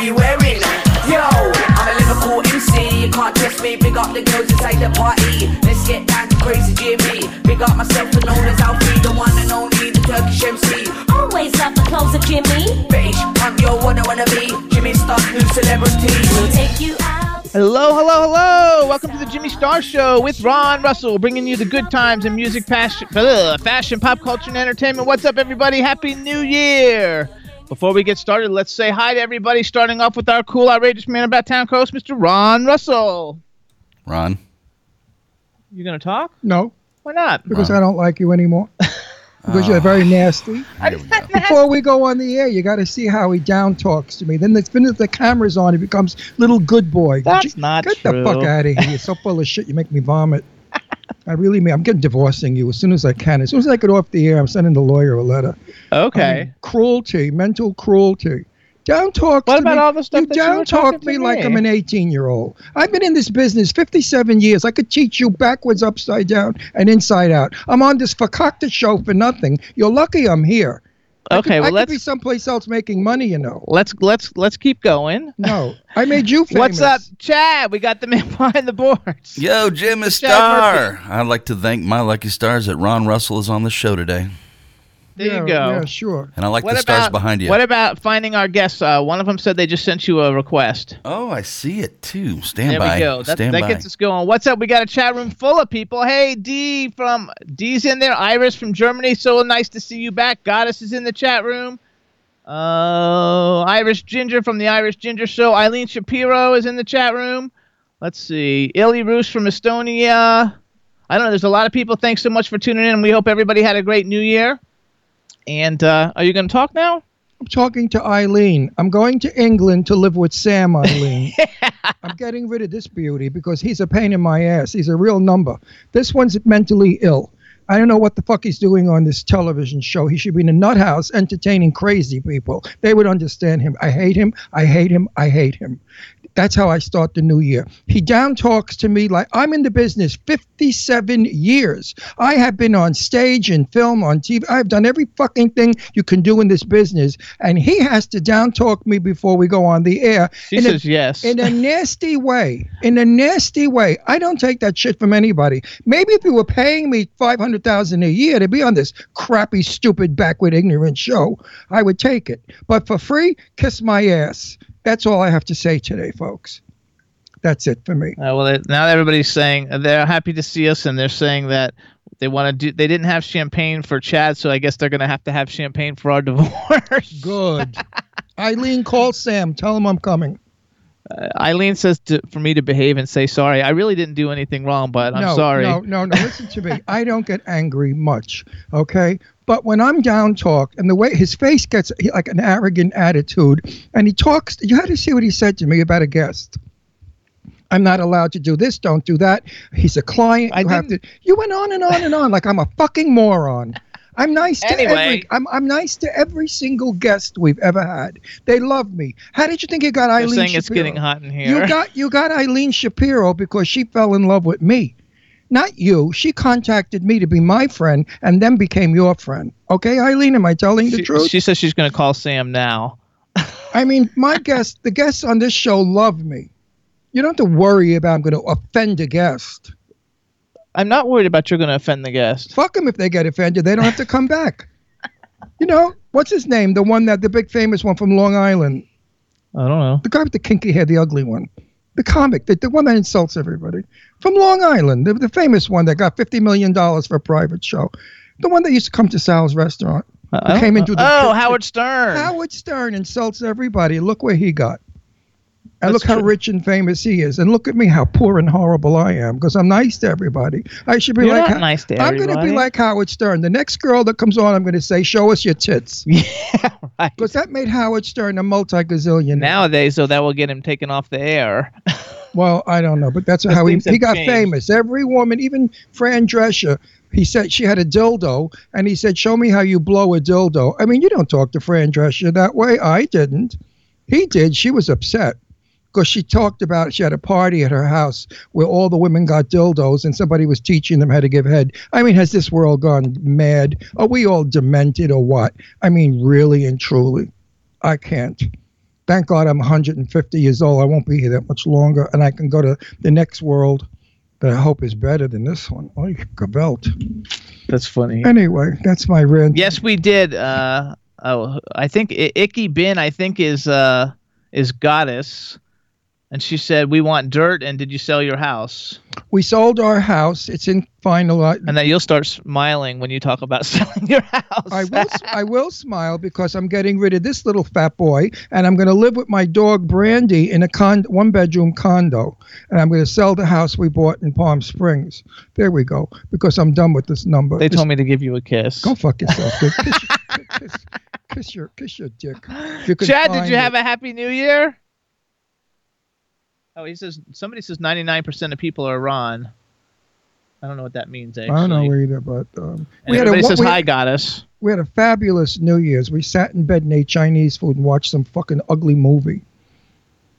Be wearing? Yo, I'm a Liverpool MC, you can't test me. Big up the girls inside the party. Let's get down to crazy Jimmy. Big up myself and known as Alfie, the one and only, the Turkish MC. Always love the clothes of Jimmy. Bitch, I'm your one I wanna be. Jimmy Star, new celebrity. We'll take you out. Hello, hello, hello! Welcome to the Jimmy Star Show with Ron Russell, bringing you the good times in music, passion, uh, fashion, pop culture, and entertainment. What's up, everybody? Happy New Year! Before we get started, let's say hi to everybody. Starting off with our cool, outrageous man about town host, Mr. Ron Russell. Ron. You gonna talk? No, Why not? because I don't like you anymore. Because you're very nasty. Ah, we. Before we go on the air, you got to see how he down talks to me. Then as soon as the camera's on, he becomes little good boy. That's Gee, not Get true. the fuck out of here. You're so full of shit. You make me vomit. I really mean, I'm getting divorcing you as soon as I can. As soon as I get off the air, I'm sending the lawyer a letter. I Okay. mean, cruelty, mental cruelty. Down talk. What to about me. all the stuff you that you down were talk to me like? I'm an 18 year old. I've been in this business 57 years. I could teach you backwards, upside down, and inside out. I'm on this fakakta show for nothing. You're lucky I'm here. I Okay. could, I well, could let's be someplace else making money. You know. let's let's let's keep going. No, I made you famous. What's up, Chad? We got the man behind the boards. Yo, Jimmy Chad Star. I'd like to thank my lucky stars that Ron Russell is on the show today. There yeah, you go. Yeah, sure. And I like What the stars about- behind you. What about finding our guests? Uh, one of them said they just sent you a request. oh, I see it too. Stand There by. There we go. That, Stand that by. gets us going. What's up? We got a chat room full of people. Hey, D from D's in there. Iris from Germany. So nice to see you back. Goddess is in the chat room. Uh, Irish Ginger from the Irish Ginger Show. Eileen Shapiro is in the chat room. Let's see. Illy Roos from Estonia. I don't know. There's a lot of people. Thanks so much for tuning in. We hope everybody had a great New Year. And uh, are you going to talk now? I'm talking to Eileen. I'm going to England to live with Sam, Eileen. I'm getting rid of this beauty because he's a pain in my ass. He's a real number. This one's mentally ill. I don't know what the fuck he's doing on this television show. He should be in a nut house entertaining crazy people. They would understand him. I hate him. I hate him. I hate him. That's how I start the new year. He down talks to me like I'm in the business 57 years. I have been on stage and film, on TV. I've done every fucking thing you can do in this business. And he has to down talk me before we go on the air. She in a- says yes. in a nasty way. In a nasty way. I don't take that shit from anybody. Maybe if you were paying me five hundred thousand a year to be on this crappy, stupid, backward, ignorant show, I would take it. But for free, kiss my ass. That's all I have to say today, folks. That's it for me. Uh, well, now everybody's saying they're happy to see us, and they're saying that they want to do. They didn't have champagne for Chad, so I guess they're going to have to have champagne for our divorce. Good. Eileen, call Sam. Tell him I'm coming. Uh, Eileen says to, for me to behave and say sorry. I really didn't do anything wrong, but I'm no, sorry. No, no, no. Listen to me. I don't get angry much, okay? But when I'm down talk and the way his face gets like an arrogant attitude, and he talks, you had to see what he said to me about a guest. I'm not allowed to do this. Don't do that. He's a client. I You have to. You went on and on and on like I'm a fucking moron. I'm nice to Anyway. every. I'm, I'm nice to every single guest we've ever had. They love me. How did you think you got They're Eileen? saying it's getting hot in here. You got you got Eileen Shapiro because she fell in love with me. Not you. She contacted me to be my friend and then became your friend. Okay, Eileen, am I telling the she, truth? she says she's going to call Sam now. I mean, my guests, the guests on this show love me. You don't have to worry about I'm going to offend a guest. I'm not worried about you're going to offend the guest. Fuck them if they get offended. They don't have to come back. You know, what's his name? The one that, the big famous one from Long Island. I don't know. The guy with the kinky hair, the ugly one. The comic, the, the one that insults everybody. From Long Island, the, the famous one that got $50 million for a private show. The one that used to come to Sal's restaurant. Uh, I came oh, into the- oh, Howard Stern. Howard Stern insults everybody. Look where he got. And That's look how true. rich and famous he is. And look at me, how poor and horrible I am, because I'm nice to everybody. I should be You're like not nice to I'm going to be like Howard Stern. The next girl that comes on, I'm going to say, "Show us your tits," Yeah, right. because that made Howard Stern a multi-gazillionaire. Nowadays, so that will get him taken off the air. Well, I don't know, but that's how he, he got changed. famous. Every woman, even Fran Drescher, he said she had a dildo, and he said, "Show me how you blow a dildo." I mean, you don't talk to Fran Drescher that way. I didn't. He did. She was upset because she talked about she had a party at her house where all the women got dildos, and somebody was teaching them how to give head. I mean, has this world gone mad? Are we all demented or what? I mean, really and truly, I can't thank God I'm 150 years old. I won't be here that much longer, and I can go to the next world that I hope is better than this one. Oh, gevalt. That's funny. Anyway, that's my rant. Yes, we did. Uh, oh, I think I- Icky Bin, I think is uh is goddess, and she said we want dirt. And did you sell your house? We sold our house. It's in final. And then you'll start smiling when you talk about selling your house. I will. I will smile because I'm getting rid of this little fat boy, and I'm going to live with my dog Brandy in a con- one bedroom condo, and I'm going to sell the house we bought in Palm Springs. There we go. Because I'm done with this number. they This- told me to give you a kiss. Go fuck yourself. Kiss, kiss, kiss, kiss your kiss your dick. You Chad, did you it. have a happy New Year? Oh, he says somebody says 99% of people are Ron. I don't know what that means. Actually. I don't know either, but um, we had a says we- hi, goddess. we had a fabulous New Year's. We sat in bed and ate Chinese food and watched some fucking ugly movie. It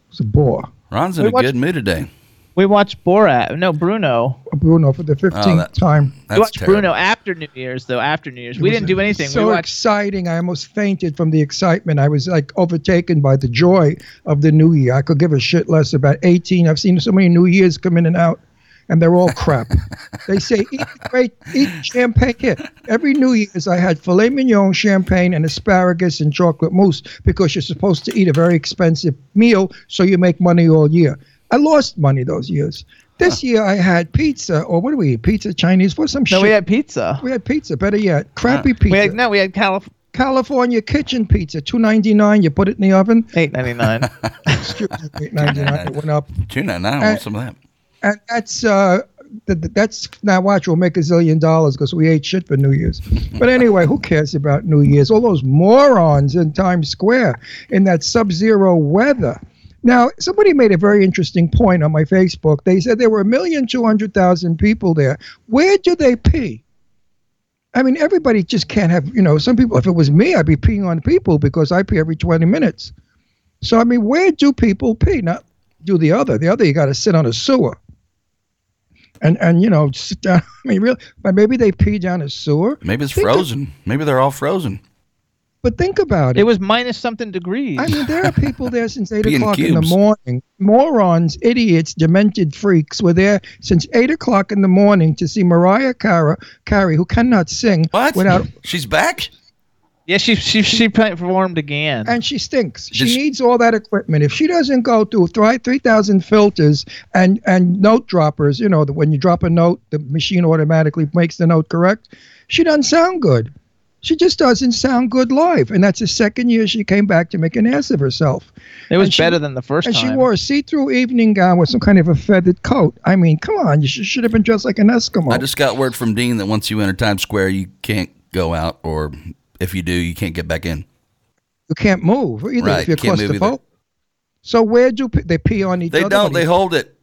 was a bore. Ron's in We a watched- good mood today. We watched Borat. No, Bruno. Bruno for the oh, fifteenth that- time. That's we watched terrible. Bruno after New Year's, though. After New Year's, It we didn't do anything. So we watched. exciting! I almost fainted from the excitement. I was like overtaken by the joy of the New Year. I could give a shit less about eighteen. I've seen so many New Years come in and out, and they're all crap. they say eat great, eat champagne. Here, every New Year's I had filet mignon, champagne, and asparagus and chocolate mousse because you're supposed to eat a very expensive meal so you make money all year. I lost money those years. This year I had pizza, or what do we eat? Pizza, Chinese, what some no, shit. No, we had pizza. We had pizza. Better yet, crappy pizza. We had no, we had Calif- California kitchen pizza, two ninety nine. You put it in the oven. eight ninety nine. Excuse me, eight ninety nine. It went up, Two ninety nine. I want some of that. and that's uh, th- th- that's now watch. We'll make a zillion dollars because we ate shit for New Year's. But anyway, who cares about New Year's? All those morons in Times Square in that sub-zero weather. Now, somebody made a very interesting point on my Facebook. They said there were a million two hundred thousand people there. Where do they pee? I mean, everybody just can't have, you know, some people, if it was me, I'd be peeing on people because I pee every 20 minutes. So, I mean, where do people pee? Not do the other. The other, you got to sit on a sewer. And, and you know, sit down. I mean, really, but maybe they pee down a sewer. Maybe it's frozen. Maybe they're all frozen. But think about it. It was minus something degrees. I mean, there are people there since 8 Being o'clock in the morning. Morons, idiots, demented freaks were there since 8 o'clock in the morning to see Mariah Cara, Carey, who cannot sing What? without She's back. yeah, she she she performed again. and she stinks. She Just- needs all that equipment. If she doesn't go through three three thousand filters and and note droppers, you know, that when you drop a note, the machine automatically makes the note correct. She doesn't sound good. She just doesn't sound good live, and that's the second year she came back to make an ass of herself. it was she- better than the first And she wore a see-through evening gown with some kind of a feathered coat. I mean, come on, you sh- should have been dressed like an Eskimo. I just got word from Dean that once you enter Times Square, you can't go out, or if you do, you can't get back in. you can't move either Right, if you're can't move either. claustrophobic. So where do pe- they pee on each They other? They don't. They hold it.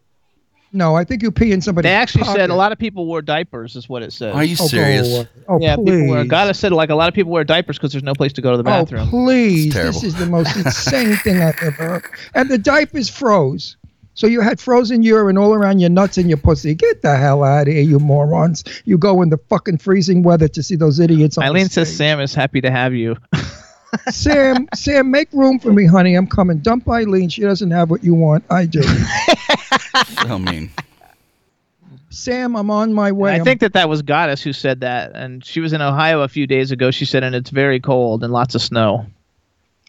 No, I think you pee in somebody's they actually said a lot of people wore diapers. Is what it says. Are you Oh, go serious? Oh, yeah, please. people wear. Gotta said like a lot of people wear diapers because there's no place to go to the oh, bathroom. Oh, please. This is the most insane thing I've ever heard. And the diapers froze. So you had frozen urine all around your nuts and your pussy. Get the hell out of here, you morons. You go in the fucking freezing weather to see those idiots on the Eileen says. Sam is happy to have you. Sam, Sam, make room for me, honey. I'm coming. Dump Eileen. She doesn't have what you want. I do. So mean. Sam, I'm on my way. I I'm- think that that was Goddess who said that, and she was in Ohio a few days ago. She said, and it's very cold and lots of snow.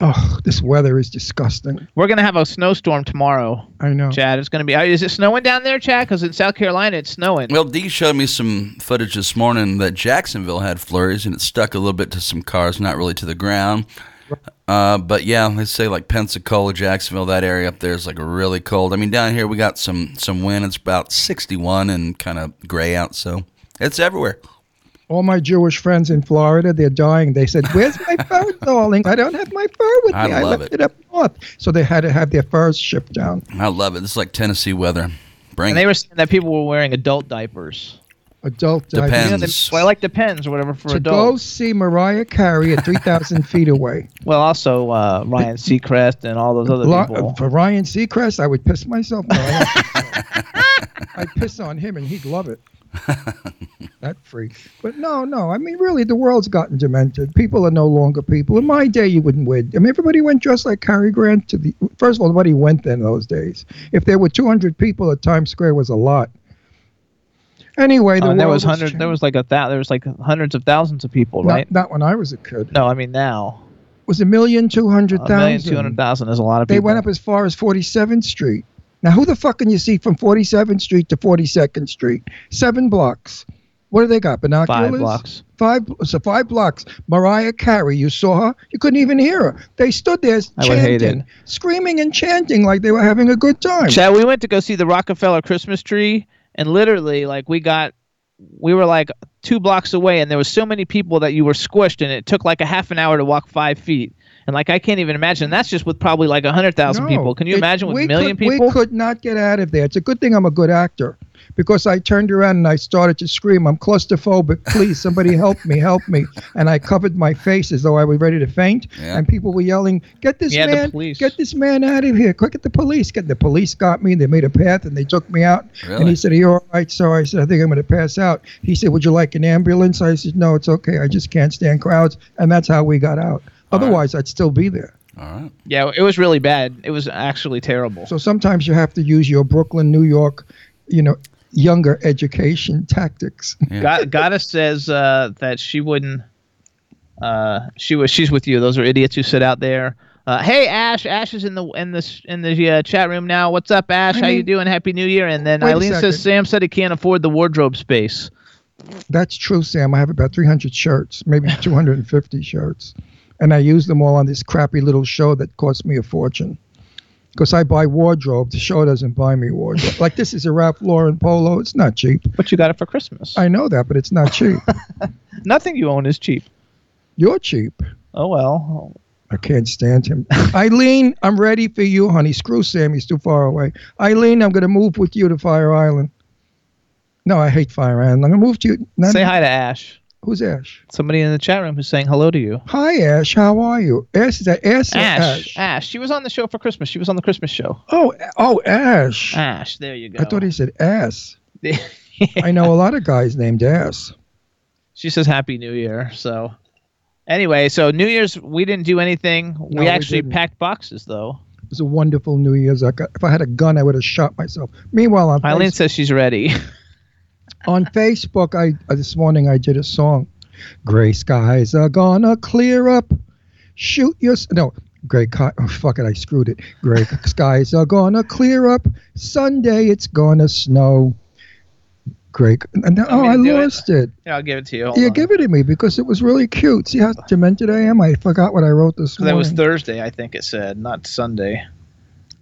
Oh, this weather is disgusting. We're gonna have a snowstorm tomorrow, I know. Chad. It's gonna be. uh, Is it snowing down there, Chad? Because in South Carolina, it's snowing. Well, Dee showed me some footage this morning that Jacksonville had flurries, and it stuck a little bit to some cars, not really to the ground. Uh, but yeah, let's say like Pensacola, Jacksonville, that area up there is like really cold. I mean, down here we got some some wind. It's about 61 and kind of gray out, so it's everywhere. All my Jewish friends in Florida, they're dying. They said, "Where's my fur, darling? I don't have my fur with I me. I love left it. it. up north." So they had to have their furs shipped down. I love it. It's like Tennessee weather. Bring And they it. were saying that people were wearing adult diapers. Adult diapers. Depends. Yeah, they, well, like depends or whatever for To go see Mariah Carey at 3,000 feet away. Well, also uh, Ryan Seacrest and all those other Lo- people. for Ryan Seacrest, I would piss myself. No, I don't piss on- I'd piss on him and he'd love it. That freak. But no, no. I mean, really, the world's gotten demented. People are no longer people. In my day, you wouldn't wear. I mean, everybody went dressed like Cary Grant to the. First of all, nobody went then in those days. If there were 200 people at Times Square, was a lot. Anyway, the uh, and there was has hundred. There was like a thousand. There was like hundreds of thousands of people, Not, right? not when I was a kid. No, I mean now. It was a million two hundred thousand. A million two hundred thousand is a lot of They went up as far as 47th Street. Now, who the fuck can you see from 47th Street to 42nd Street? Seven blocks. What do they got? Binoculars? five blocks. Five. So five blocks. Mariah Carey, you saw her. You couldn't even hear her. They stood there I would hate chanting, screaming and chanting like they were having a good time. Chad, we went to go see the Rockefeller Christmas tree, and literally, like, we got, we were like two blocks away, and there was so many people that you were squished, and it took like a half an hour to walk five feet. And like, I can't even imagine. And that's just with probably like a hundred thousand No, people. Can you it- imagine with a million could, people? We could not get out of there. It's a good thing I'm a good actor because I turned around and I started to scream, I'm claustrophobic. Please, somebody help me, help me. And I covered my face as though I was ready to faint. Yeah. And people were yelling, Get this Yeah, man, get this man out of here. Quick, get the police. Get the police got me. They made a path and they took me out. And he said, Are you all right, sir? I said, I think I'm going to pass out. He said, Would you like an ambulance? I said, No, it's okay. I just can't stand crowds. And that's how we got out. All right. Otherwise, I'd still be there. All right. yeah, it was really bad. It was actually terrible. So sometimes you have to use your Brooklyn, New York, you know, younger education tactics. Yeah. God, Goddess says uh, that she wouldn't. Uh, she was. She's with you. Those are idiots who sit out there. Uh, hey Ash, Ash is in the in the in the uh, chat room now. What's up, Ash? I How you doing? Happy New Year. And then Eileen says. Sam said he can't afford the wardrobe space. That's true, Sam. I have about 300 shirts, maybe 250 shirts. And I use them all on this crappy little show that costs me a fortune. Because I buy wardrobe. The show doesn't buy me wardrobe. like this is a Ralph Lauren polo. It's not cheap. But you got it for Christmas. I know that, but it's not cheap. Nothing you own is cheap. You're cheap. Oh well. I can't stand him. Eileen, I'm ready for you, honey. Screw Sam. He's too far away. Eileen, I'm going to move with you to Fire Island. No, I hate Fire Island. I'm going to move to you. No, Say hi to Ash. Who's Ash? Somebody in the chat room who's saying hello to you. Hi, Ash. How are you? Ash, is that Ash? or Ash, Ash. She was on the show for Christmas. She was on the Christmas show. Oh, oh, Ash. Ash. There you go. I thought he said ass. I know a lot of guys named ass. she says Happy New Year. So, anyway, so New Year's we didn't do anything. No, we we actually didn't. packed boxes though. It was a wonderful New Year's. I got, if I had a gun, I would have shot myself. Meanwhile, on, Eileen says she's ready. on Facebook, I uh, this morning I did a song. Gray skies are gonna clear up. Shoot your no. Gray co- oh, fuck it, I screwed it. Gray skies are gonna clear up. Sunday it's gonna snow. Gray. And oh, I to do it? lost it. yeah, I'll give it to you. Hold Yeah, on. give it to me because it was really cute. See how demented I am? I forgot what I wrote this 'Cause that was Thursday, I think it said, not Sunday.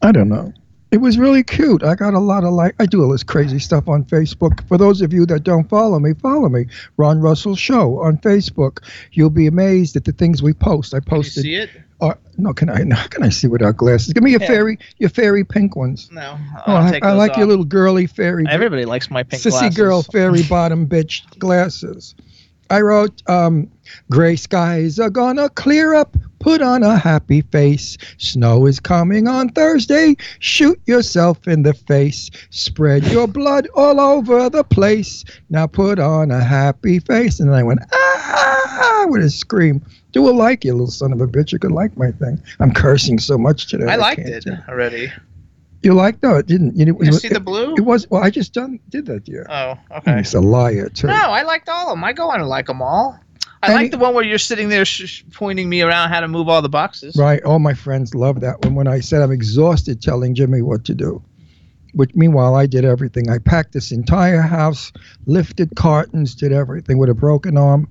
I don't know. It was really cute. I got a lot of like. I do all this crazy stuff on Facebook. For those of you that don't follow me, follow me. Ron Russell Show on Facebook. You'll be amazed at the things we post. I Can you posted. see it? Uh, no, can I? No, can I see without glasses? Give me your Yeah. fairy, your fairy pink ones. No. Oh, I'll I, take I those like your little girly fairy. Everybody likes my pink sissy glasses. girl fairy bottom bitch glasses. I wrote, um, "Gray skies are gonna clear up. Put on a happy face. Snow is coming on Thursday. Shoot yourself in the face. Spread your blood all over the place. Now put on a happy face." And I went, "Ah!" with a scream. Do a like you, little son of a bitch. You could like my thing. I'm cursing so much today. I liked it do- already. You liked? No, it didn't. You, did You it, see the blue? it was. Well, I just done did that. Yeah. Oh, okay. He's a liar too. No, I liked all of them. I go on and like them all. I like the one where you're sitting there sh- sh- pointing me around how to move all the boxes. Right. All my friends love that one when I said I'm exhausted telling Jimmy what to do. Which meanwhile I did everything. I packed this entire house, lifted cartons, did everything with a broken arm.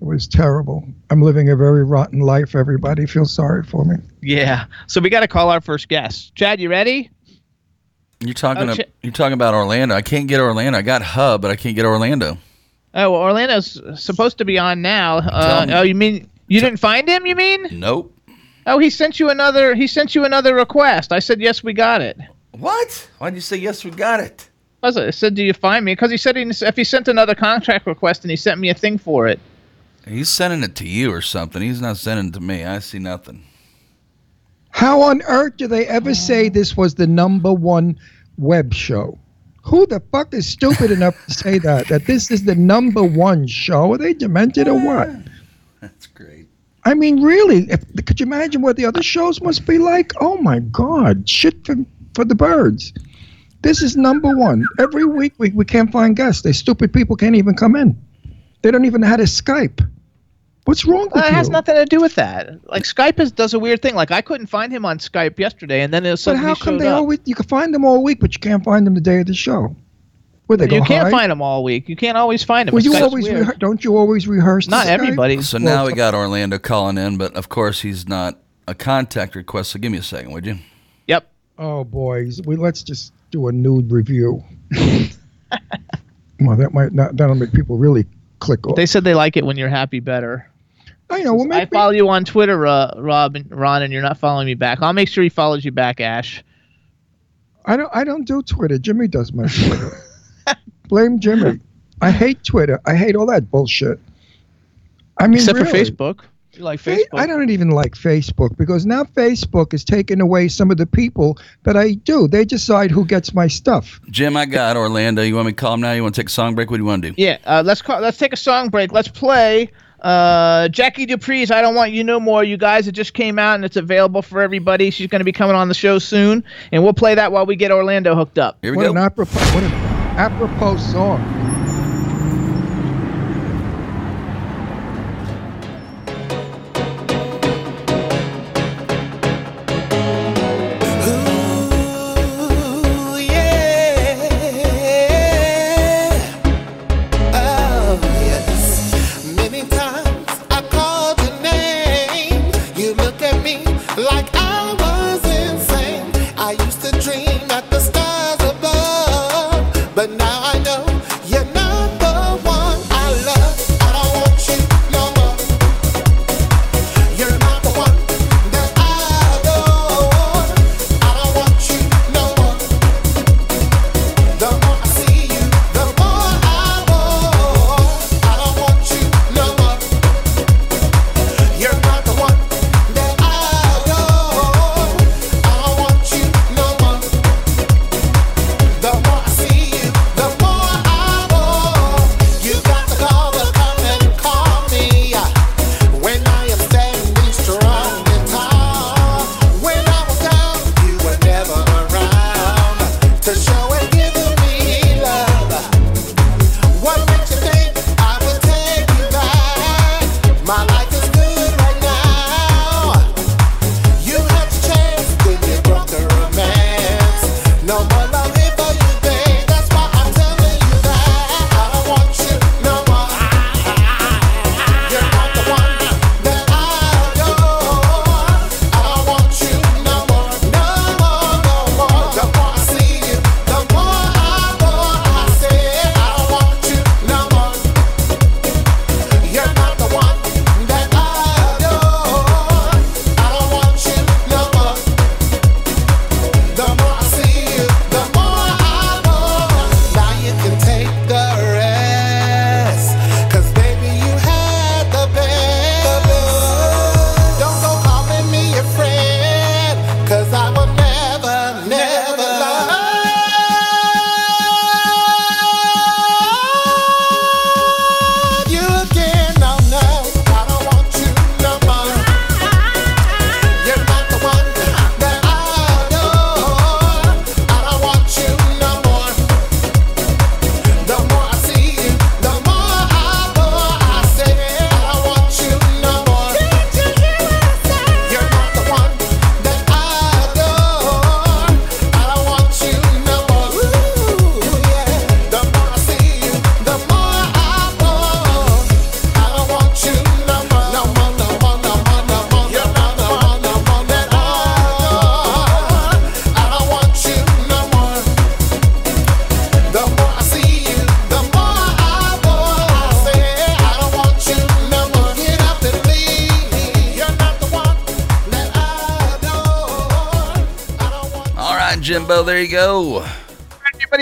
It was terrible. I'm living a very rotten life. Everybody feels sorry for me. Yeah. So we got to call our first guest. Chad, you ready? You're talking. Oh, ab- shit. you're talking about Orlando. I can't get Orlando. I got Hub, but I can't get Orlando. Oh, well, Orlando's supposed to be on now. Uh, oh, you mean you didn't find him? You mean? Nope. Oh, he sent you another. He sent you another request. I said yes, we got it. What? Why'd you say yes? We got it. I was- I said, do you find me? Because he said he, if he sent another contract request and he sent me a thing for it. He's sending it to you or something. He's not sending it to me. I see nothing. How on earth do they ever say this was the number one web show? Who the fuck is stupid enough to say that? That this is the number one show? Are they demented or what? Ah, that's great. I mean, really, if, could you imagine what the other shows must be like? Oh my God, shit for, for the birds. This is number one. Every week we, we can't find guests. They stupid people can't even come in. They don't even know how to Skype. What's wrong with Uh, it you? has nothing to do with that. Like Skype is, does a weird thing. Like I couldn't find him on Skype yesterday, and then it suddenly. but how come they up. week? You can find them all week, but you can't find them the day of the show. Where they you go can't hide? find them all week. You can't always find them. Well, you Skype's always weird. rehe- don't you always rehearse? Not Skype? everybody. So Well, now we got Orlando calling in, but of course he's not a contact request. So give me a second, would you? Yep. Oh boys, we let's just do a nude review. well, that might not that'll make people really click off. They said they like it when you're happy better. I know. Well, I make me, follow you on Twitter, uh, Rob and Ron, and you're not following me back. I'll make sure he follows you back, Ash. I don't. I don't do Twitter. Jimmy does my Twitter. Blame Jimmy. I hate Twitter. I hate all that bullshit. I mean, Except for. Facebook. You like Facebook? I don't even like Facebook because now Facebook is taking away some of the people that I do. They decide who gets my stuff. Jim, I got Orlando. You want me to call him now? You want to take a song break? What do you want to do? Yeah, uh, let's call, let's take a song break. Let's play uh, Jackie Dupree's "I Don't Want You No More." You guys, it just came out and it's available for everybody. She's going to be coming on the show soon, and we'll play that while we get Orlando hooked up. Here we What go. an apropos, what an apropos song. But now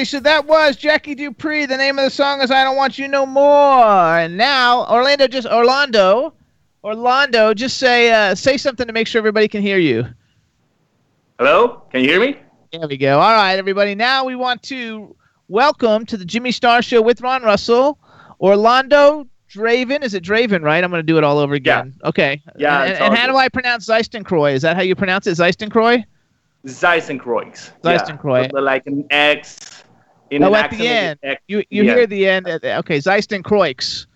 so that was Jackie Dupree. The name of the song is "I Don't Want You No More." And now, Orlando, just Orlando, Orlando, just say uh, say something to make sure everybody can hear you. Hello? Can you hear me? There we go. All right, everybody. Now we want to welcome to the Jimmy Star Show with Ron Russell, Orlando Draven. Is it Draven, right? I'm going to do it all over again. Yeah. Okay. Yeah, And, and how good. do I pronounce Zeistenkroy? Is that how you pronounce it? Zeistenkroy? Zeisenkreuz. Zeisenkreuz. Yeah, like an X. In Oh, an at the end. it's X. You you Yeah. hear the end. uh, Okay, Zeistencroix.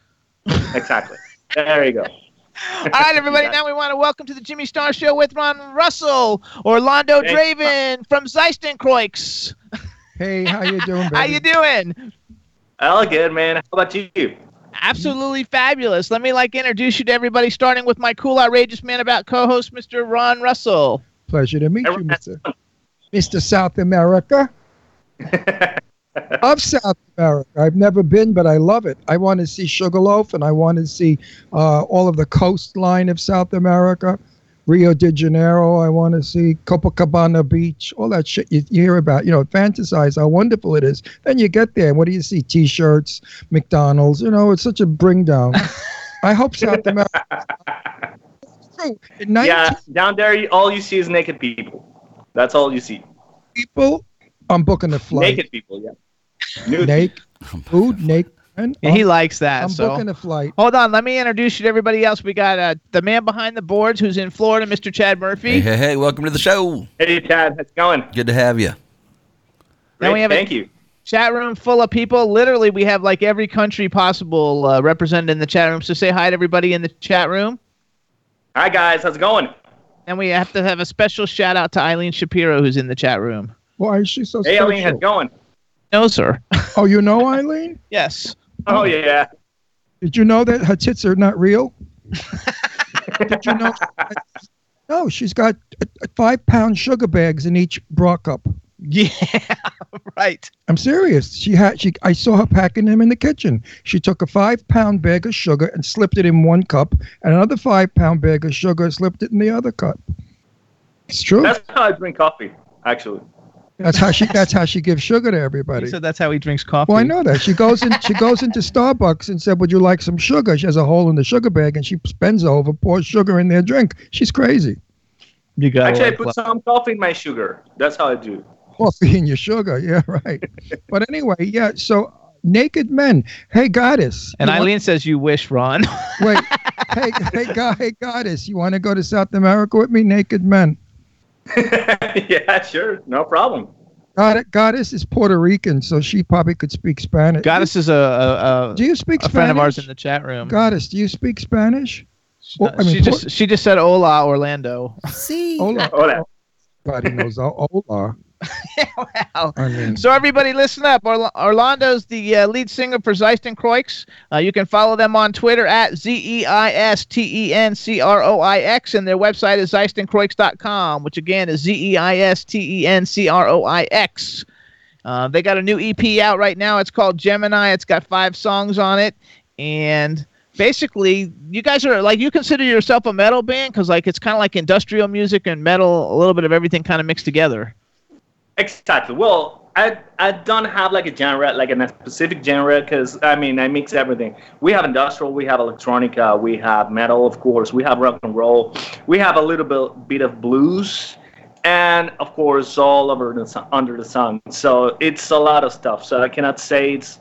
Exactly. There you go. All right, everybody. Now we want to welcome to the Jimmy Star Show with Ron Russell, Orlando Thanks. Draven from Zeistencroix. Hey, how you doing, baby? How you doing? All good, man. How about you? Absolutely fabulous. Let me like introduce you to everybody, starting with my cool, outrageous man about co-host, Mr. Ron Russell. Pleasure to meet you, Mr. Mr. South America. of South America. I've never been, but I love it. I want to see Sugarloaf, and I want to see uh, all of the coastline of South America, Rio de Janeiro. I want to see Copacabana Beach, all that shit you, you hear about. You know, fantasize how wonderful it is. Then you get there, and what do you see? T-shirts, McDonald's. You know, it's such a bring down. I hope South America. True. In 19 yeah, down there, all you see is naked people. That's all you see. people, I'm booking a flight. Naked people, yeah. Nude. Naked, food, naked. And Yeah, he likes that. I'm so. booking a flight. Hold on, let me introduce you to everybody else. We got uh, the man behind the boards who's in Florida, Mr. Chad Murphy. Hey, hey, hey, welcome to the show. Hey, Chad. How's it going? Good to have you. Then Great, we have a- Thank you. Chat room full of people. Literally, we have like every country possible uh, represented in the chat room. So say hi to everybody in the chat room. Hi, guys. How's it going? And we have to have a special shout out to Eileen Shapiro, who's in the chat room. Why is she so Hey, special? Eileen. How's it going? No, sir. Oh, you know Eileen? yes. Oh, yeah. Did you know that her tits are not real? Did you know? No, she's got uh, five pound sugar bags in each bra cup. Yeah. right. I'm serious. She had she. I saw her packing them in the kitchen. She took a five pound bag of sugar and slipped it in one cup, and another five pound bag of sugar slipped it in the other cup. It's true. That's how I drink coffee, actually. That's how she. That's how she gives sugar to everybody. So that's how he drinks coffee. Well, I know that. She goes in. She goes into Starbucks and said, "Would you like some sugar?" She has a hole in the sugar bag, and she bends over, pours sugar in their drink. She's crazy. You got Actually, I put some coffee in my sugar. That's how I do. Coffee in your sugar. Yeah, right. but anyway, yeah. So naked men. Hey, goddess. And you want- Eileen says you wish, Ron. wait. hey, hey, God, hey, goddess. You want to go to South America with me? Naked men. yeah, sure. No problem. God, goddess is Puerto Rican, so she probably could speak Spanish. Goddess is a a, Do you speak a, a Spanish? friend of ours in the chat room. Goddess, do you speak Spanish? Uh, Well, I mean, she just she just said hola Orlando. See, hola. Hola. Everybody knows hola. Wow. I mean, So everybody, listen up. Orla- Orlando's the uh, lead singer for Zeistencroix. Uh, you can follow them on Twitter at z e i s t e n c r o i x, and their website is zeistencroix.com, which again is z e i s t e n c r o i x. Uh, they got a new EP out right now. It's called Gemini. It's got five songs on it, and basically, you guys are like you consider yourself a metal band because like it's kind of like industrial music and metal, a little bit of everything kind of mixed together. Exactly. Well, I I don't have like a genre, like a specific genre, because I mean I mix everything. We have industrial, we have electronica, we have metal, of course, we have rock and roll, we have a little bit bit of blues, and of course all over the sun, under the sun. So it's a lot of stuff. So I cannot say it's.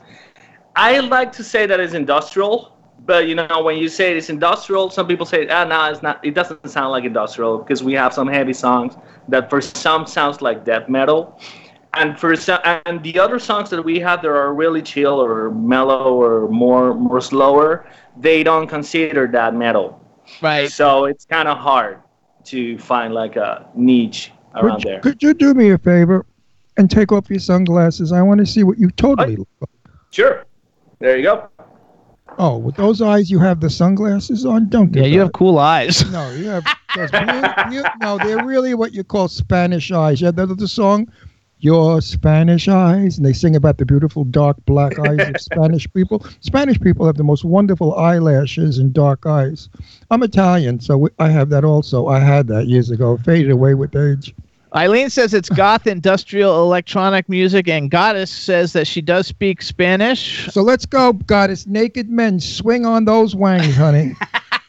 I like to say that it's industrial, but you know when you say it's industrial, some people say ah no, it's not. It doesn't sound like industrial because we have some heavy songs that for some sounds like death metal, and for some and the other songs that we have that are really chill or mellow or more more slower, they don't consider that metal. Right. So it's kind of hard to find like a niche around could, you- there. could you do me a favor and take off your sunglasses? I want to see what you totally look like. Sure. There you go. Oh, with those eyes you have the sunglasses on? Don't do Yeah, you that. have cool eyes. No, you have those blue, you, no, they're really what you call Spanish eyes. Yeah, the, the song, Your Spanish Eyes, and they sing about the beautiful dark black eyes of Spanish people. Spanish people have the most wonderful eyelashes and dark eyes. I'm Italian, so I have that also. I had that years ago, faded away with age. Eileen says it's goth industrial electronic music, and Goddess says that she does speak Spanish. So let's go, goddess. Naked men swing on those wangs, honey.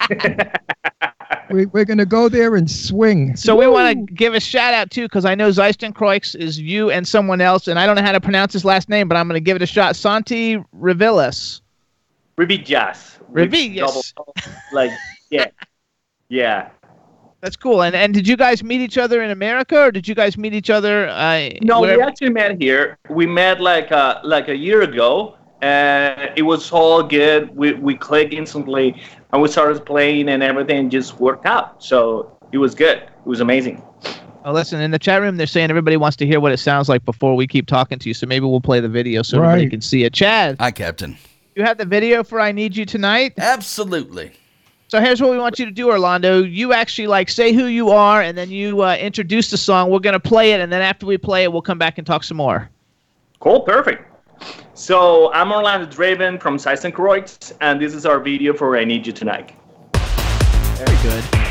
we, we're gonna go there and swing. So we want to give a shout out too, because I know Zeistencroix is you and someone else, and I don't know how to pronounce his last name, but I'm going to give it a shot. Santi Revillas. Rivillas. with Rivillas. Like, yeah. Yeah. That's cool. And and did you guys meet each other in America, or did you guys meet each other? Uh, No, wherever- we actually met here. We met like uh, like a year ago, and it was all good. We we clicked instantly, and we started playing, and everything just worked out. So it was good. It was amazing. Oh, listen, in the chat room, they're saying everybody wants to hear what it sounds like before we keep talking to you. So maybe we'll play the video so everybody can see it. Chad, Hi, Captain. you have the video for "I Need You Tonight." Absolutely. So here's what we want you to do, Orlando. You actually like say who you are, and then you uh, introduce the song. We're gonna play it, and then after we play it, we'll come back and talk some more. Cool, perfect. So I'm Orlando Draven from Zeistencroix, and this is our video for I Need You Tonight. Very good.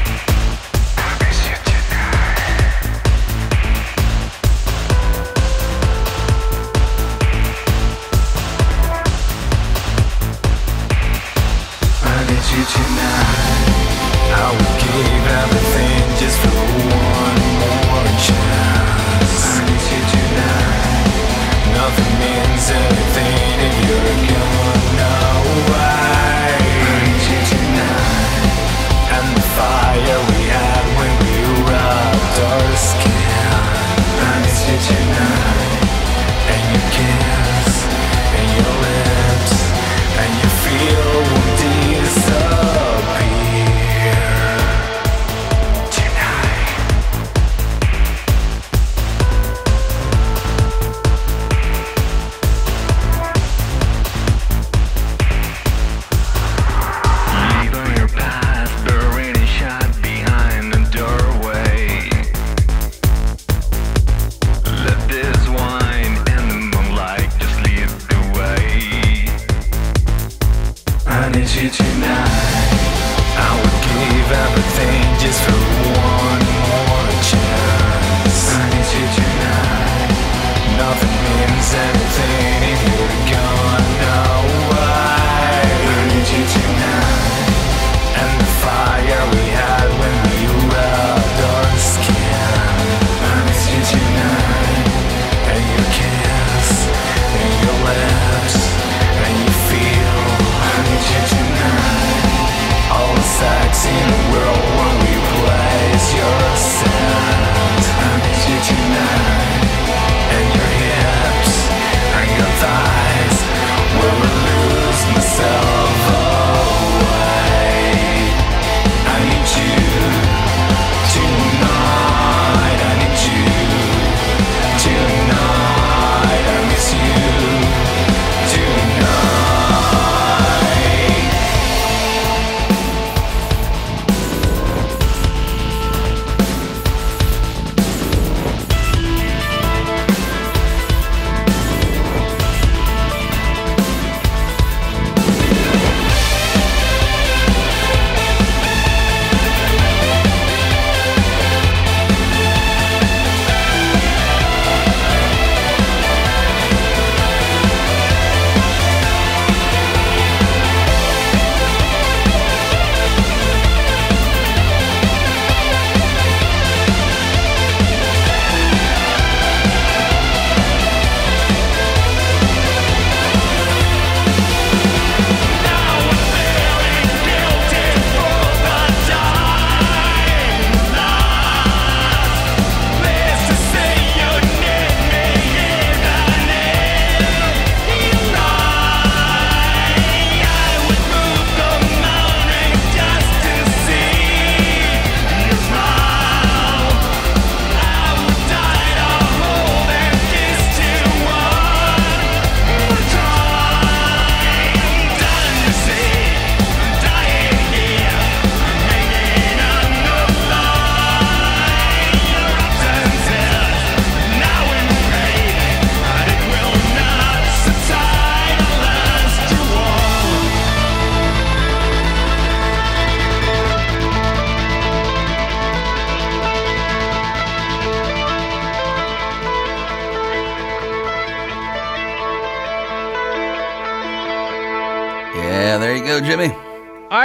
I give everything just for one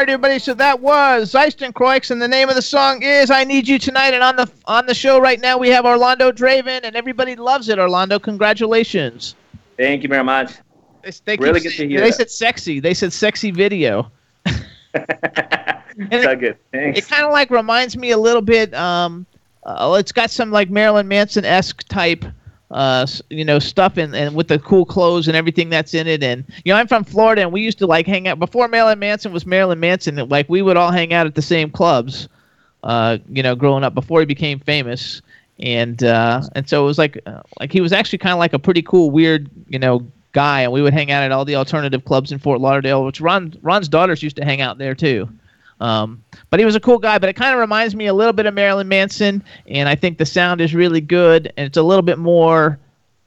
right, everybody. So that was Zeistencroix, and the name of the song is "I Need You Tonight." And on the on the show right now, we have Orlando Draven, and everybody loves it. Orlando, congratulations! Thank you very much. They, they Really good saying- to hear They that. said sexy. They said sexy video. so good. Thanks. It kind of like reminds me a little bit. Um, uh, it's got some like Marilyn Manson esque type, uh, you know, stuff in and with the cool clothes and everything that's in it. And you know, I'm from Florida, and we used to like hang out before Marilyn Manson was Marilyn Manson. Like we would all hang out at the same clubs, uh, you know, growing up before he became famous. And uh, and so it was like uh, like he was actually kind of like a pretty cool, weird, you know, guy. And we would hang out at all the alternative clubs in Fort Lauderdale, which Ron Ron's daughters used to hang out there too. Um, but he was a cool guy. But it kind of reminds me a little bit of Marilyn Manson, and I think the sound is really good, and it's a little bit more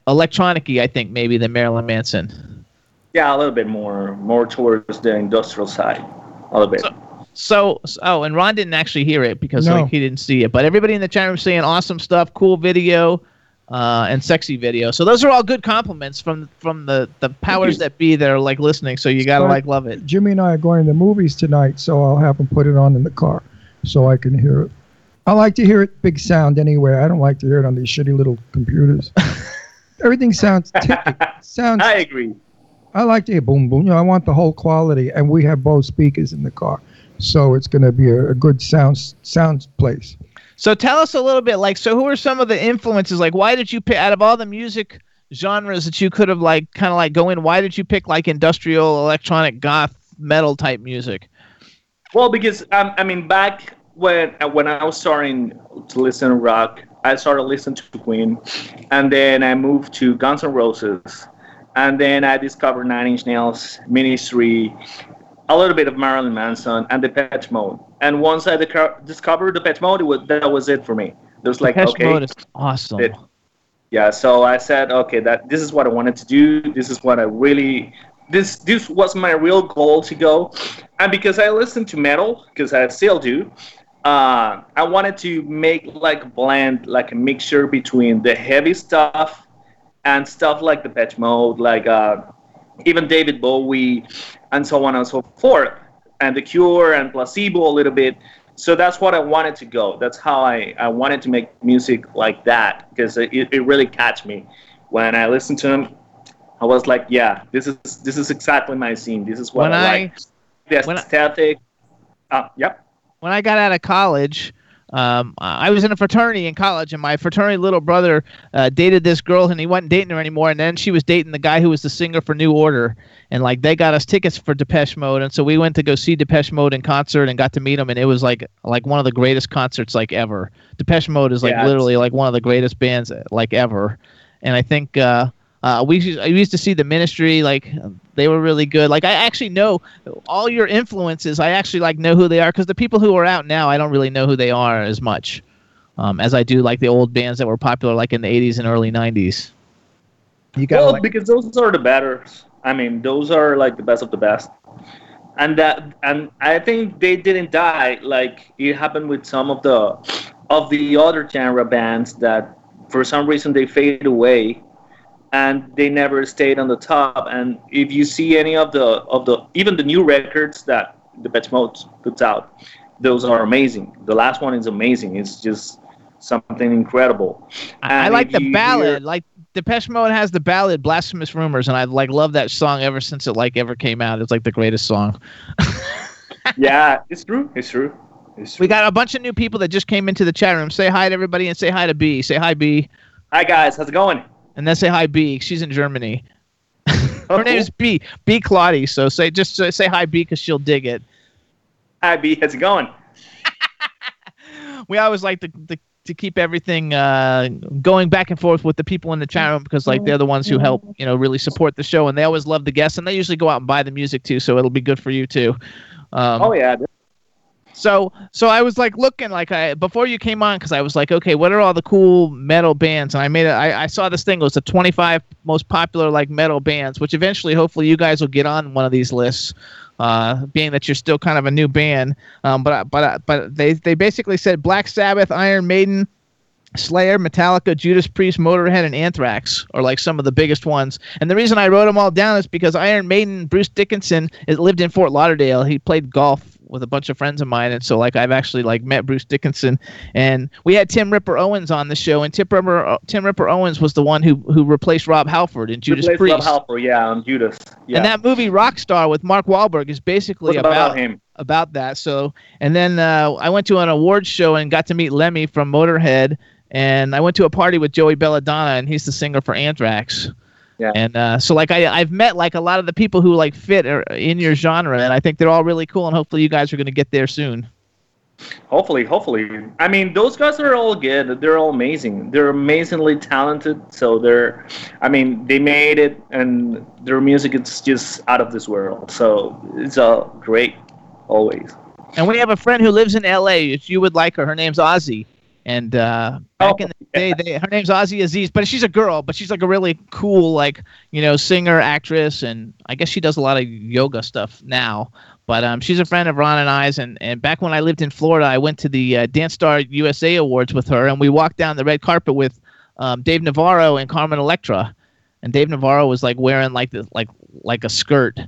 electronic I think, maybe than Marilyn Manson. Yeah, a little bit more, more towards the industrial side, a little bit. So, so- oh, and Ron didn't actually hear it because No. like he didn't see it. But everybody in the chat room saying awesome stuff, cool video, uh, and sexy video. So those are all good compliments from from the the powers that be that are like listening. So you gotta like love it. Jimmy and I are going to the movies tonight, so I'll have him put it on in the car so I can hear it. I like to hear it big sound anyway. I don't like to hear it on these shitty little computers. Everything sounds tippy. Sounds. I agree. I like to hear boom boom. You know, I want the whole quality, and we have both speakers in the car, so it's going to be a, a good sound sound place. So tell us a little bit, like, so who are some of the influences? Like, why did you pick out of all the music genres that you could have like kind of like go in? Why did you pick like industrial, electronic, goth, metal type music? Well, because um, I mean, back when uh, when I was starting to listen to rock, I started listening to Queen, and then I moved to Guns N' Roses, and then I discovered Nine Inch Nails, Ministry, a little bit of Marilyn Manson, and Depeche Mode. And once I discovered Depeche Mode, it was, that was it for me. It was like, Depeche okay, Mode is awesome. it- yeah. So I said, okay, that this is what I wanted to do. This is what I really. This this was my real goal to go, and because I listen to metal, because I still do, uh, I wanted to make like blend, like a mixture between the heavy stuff and stuff like Depeche Mode, like uh, even David Bowie, and so on and so forth, and The Cure and Placebo a little bit. So that's what I wanted to go. That's how I, I wanted to make music like that because it, it really catch me. When I listened to him, I was like, yeah, this is this is exactly my scene. This is what When I, I- like. The when I- aesthetic. Uh, yep. when I got out of college, um, I was in a fraternity in college, and my fraternity little brother uh, dated this girl, and he wasn't dating her anymore. And then she was dating the guy who was the singer for New Order, and like they got us tickets for Depeche Mode, and so we went to go see Depeche Mode in concert and got to meet him, and it was like like one of the greatest concerts like ever. Depeche Mode is like Yeah, literally like one of the greatest bands like ever, and I think. Uh, uh, we used, I used to see the ministry like they were really good. Like I actually know all your influences. I actually like know who they are because the people who are out now, I don't really know who they are as much um, as I do like the old bands that were popular like in the '80s and early '90s. You got Well, like, because those are the better. I mean, those are like the best of the best. And that, and I think they didn't die like it happened with some of the of the other genre bands that for some reason they faded away and they never stayed on the top. And if you see any of the of the even the new records that the Mode puts out, those are amazing. The last one is amazing. It's just something incredible. I, I like the ballad. hear- Like Depeche Mode has the ballad "Blasphemous Rumors," and I like love that song ever since it like ever came out. It's like the greatest song. yeah, it's true. It's true. It's true. We got a bunch of new people that just came into the chat room. Say hi to everybody and say hi to B. Say hi B, Hi guys, how's it going? And then say hi B. She's in Germany. Oh, Her name is B. B. Claudie. So say just say, say hi B because she'll dig it. Hi B, how's it going? we always like to, to, to keep everything uh, going back and forth with the people in the chat room because like they're the ones who help you know really support the show and they always love the guests and they usually go out and buy the music too so it'll be good for you too um, Oh yeah, so so i was like looking like i before you came on because i was like okay what are all the cool metal bands and i made it I, I saw this thing it was the 25 most popular like metal bands which eventually hopefully you guys will get on one of these lists uh, being that you're still kind of a new band um, but but but they they basically said black sabbath iron maiden Slayer, Metallica, Judas Priest, Motorhead, and Anthrax are like some of the biggest ones. And the reason I wrote them all down is because Iron Maiden, Bruce Dickinson, lived in Fort Lauderdale. He played golf with a bunch of friends of mine, and so like I've actually like met Bruce Dickinson, and we had Tim Ripper Owens on the show, and Tim Ripper Tim Ripper Owens was the one who who replaced Rob Halford in Judas Replaced Priest. Rob Halford, yeah, on Judas. Yeah. And that movie Rockstar with Mark Wahlberg is basically about about him. about that. So, and then uh, I went to an awards show and got to meet Lemmy from Motorhead, and I went to a party with Joey Belladonna, and he's the singer for Anthrax. Yeah. And uh, so, like, I I've met like a lot of the people who like fit er, in your genre, and I think they're all really cool, and hopefully you guys are going to get there soon. Hopefully, hopefully. I mean, those guys are all good. They're all amazing. They're amazingly talented. So they're, I mean, they made it, and their music is just out of this world. So it's all great, always. And we have a friend who lives in L.A. If you would like her, her name's Ozzy. And uh, back Oh, in the day, they, her name's Ozzy Aziz, but she's a girl, but she's like a really cool, like you know, singer, actress, and I guess she does a lot of yoga stuff now. But um, she's a friend of Ron and I's, and, and back when I lived in Florida, I went to the uh, Dance Star USA Awards with her, and we walked down the red carpet with um, Dave Navarro and Carmen Electra, and Dave Navarro was like wearing like the like like a skirt,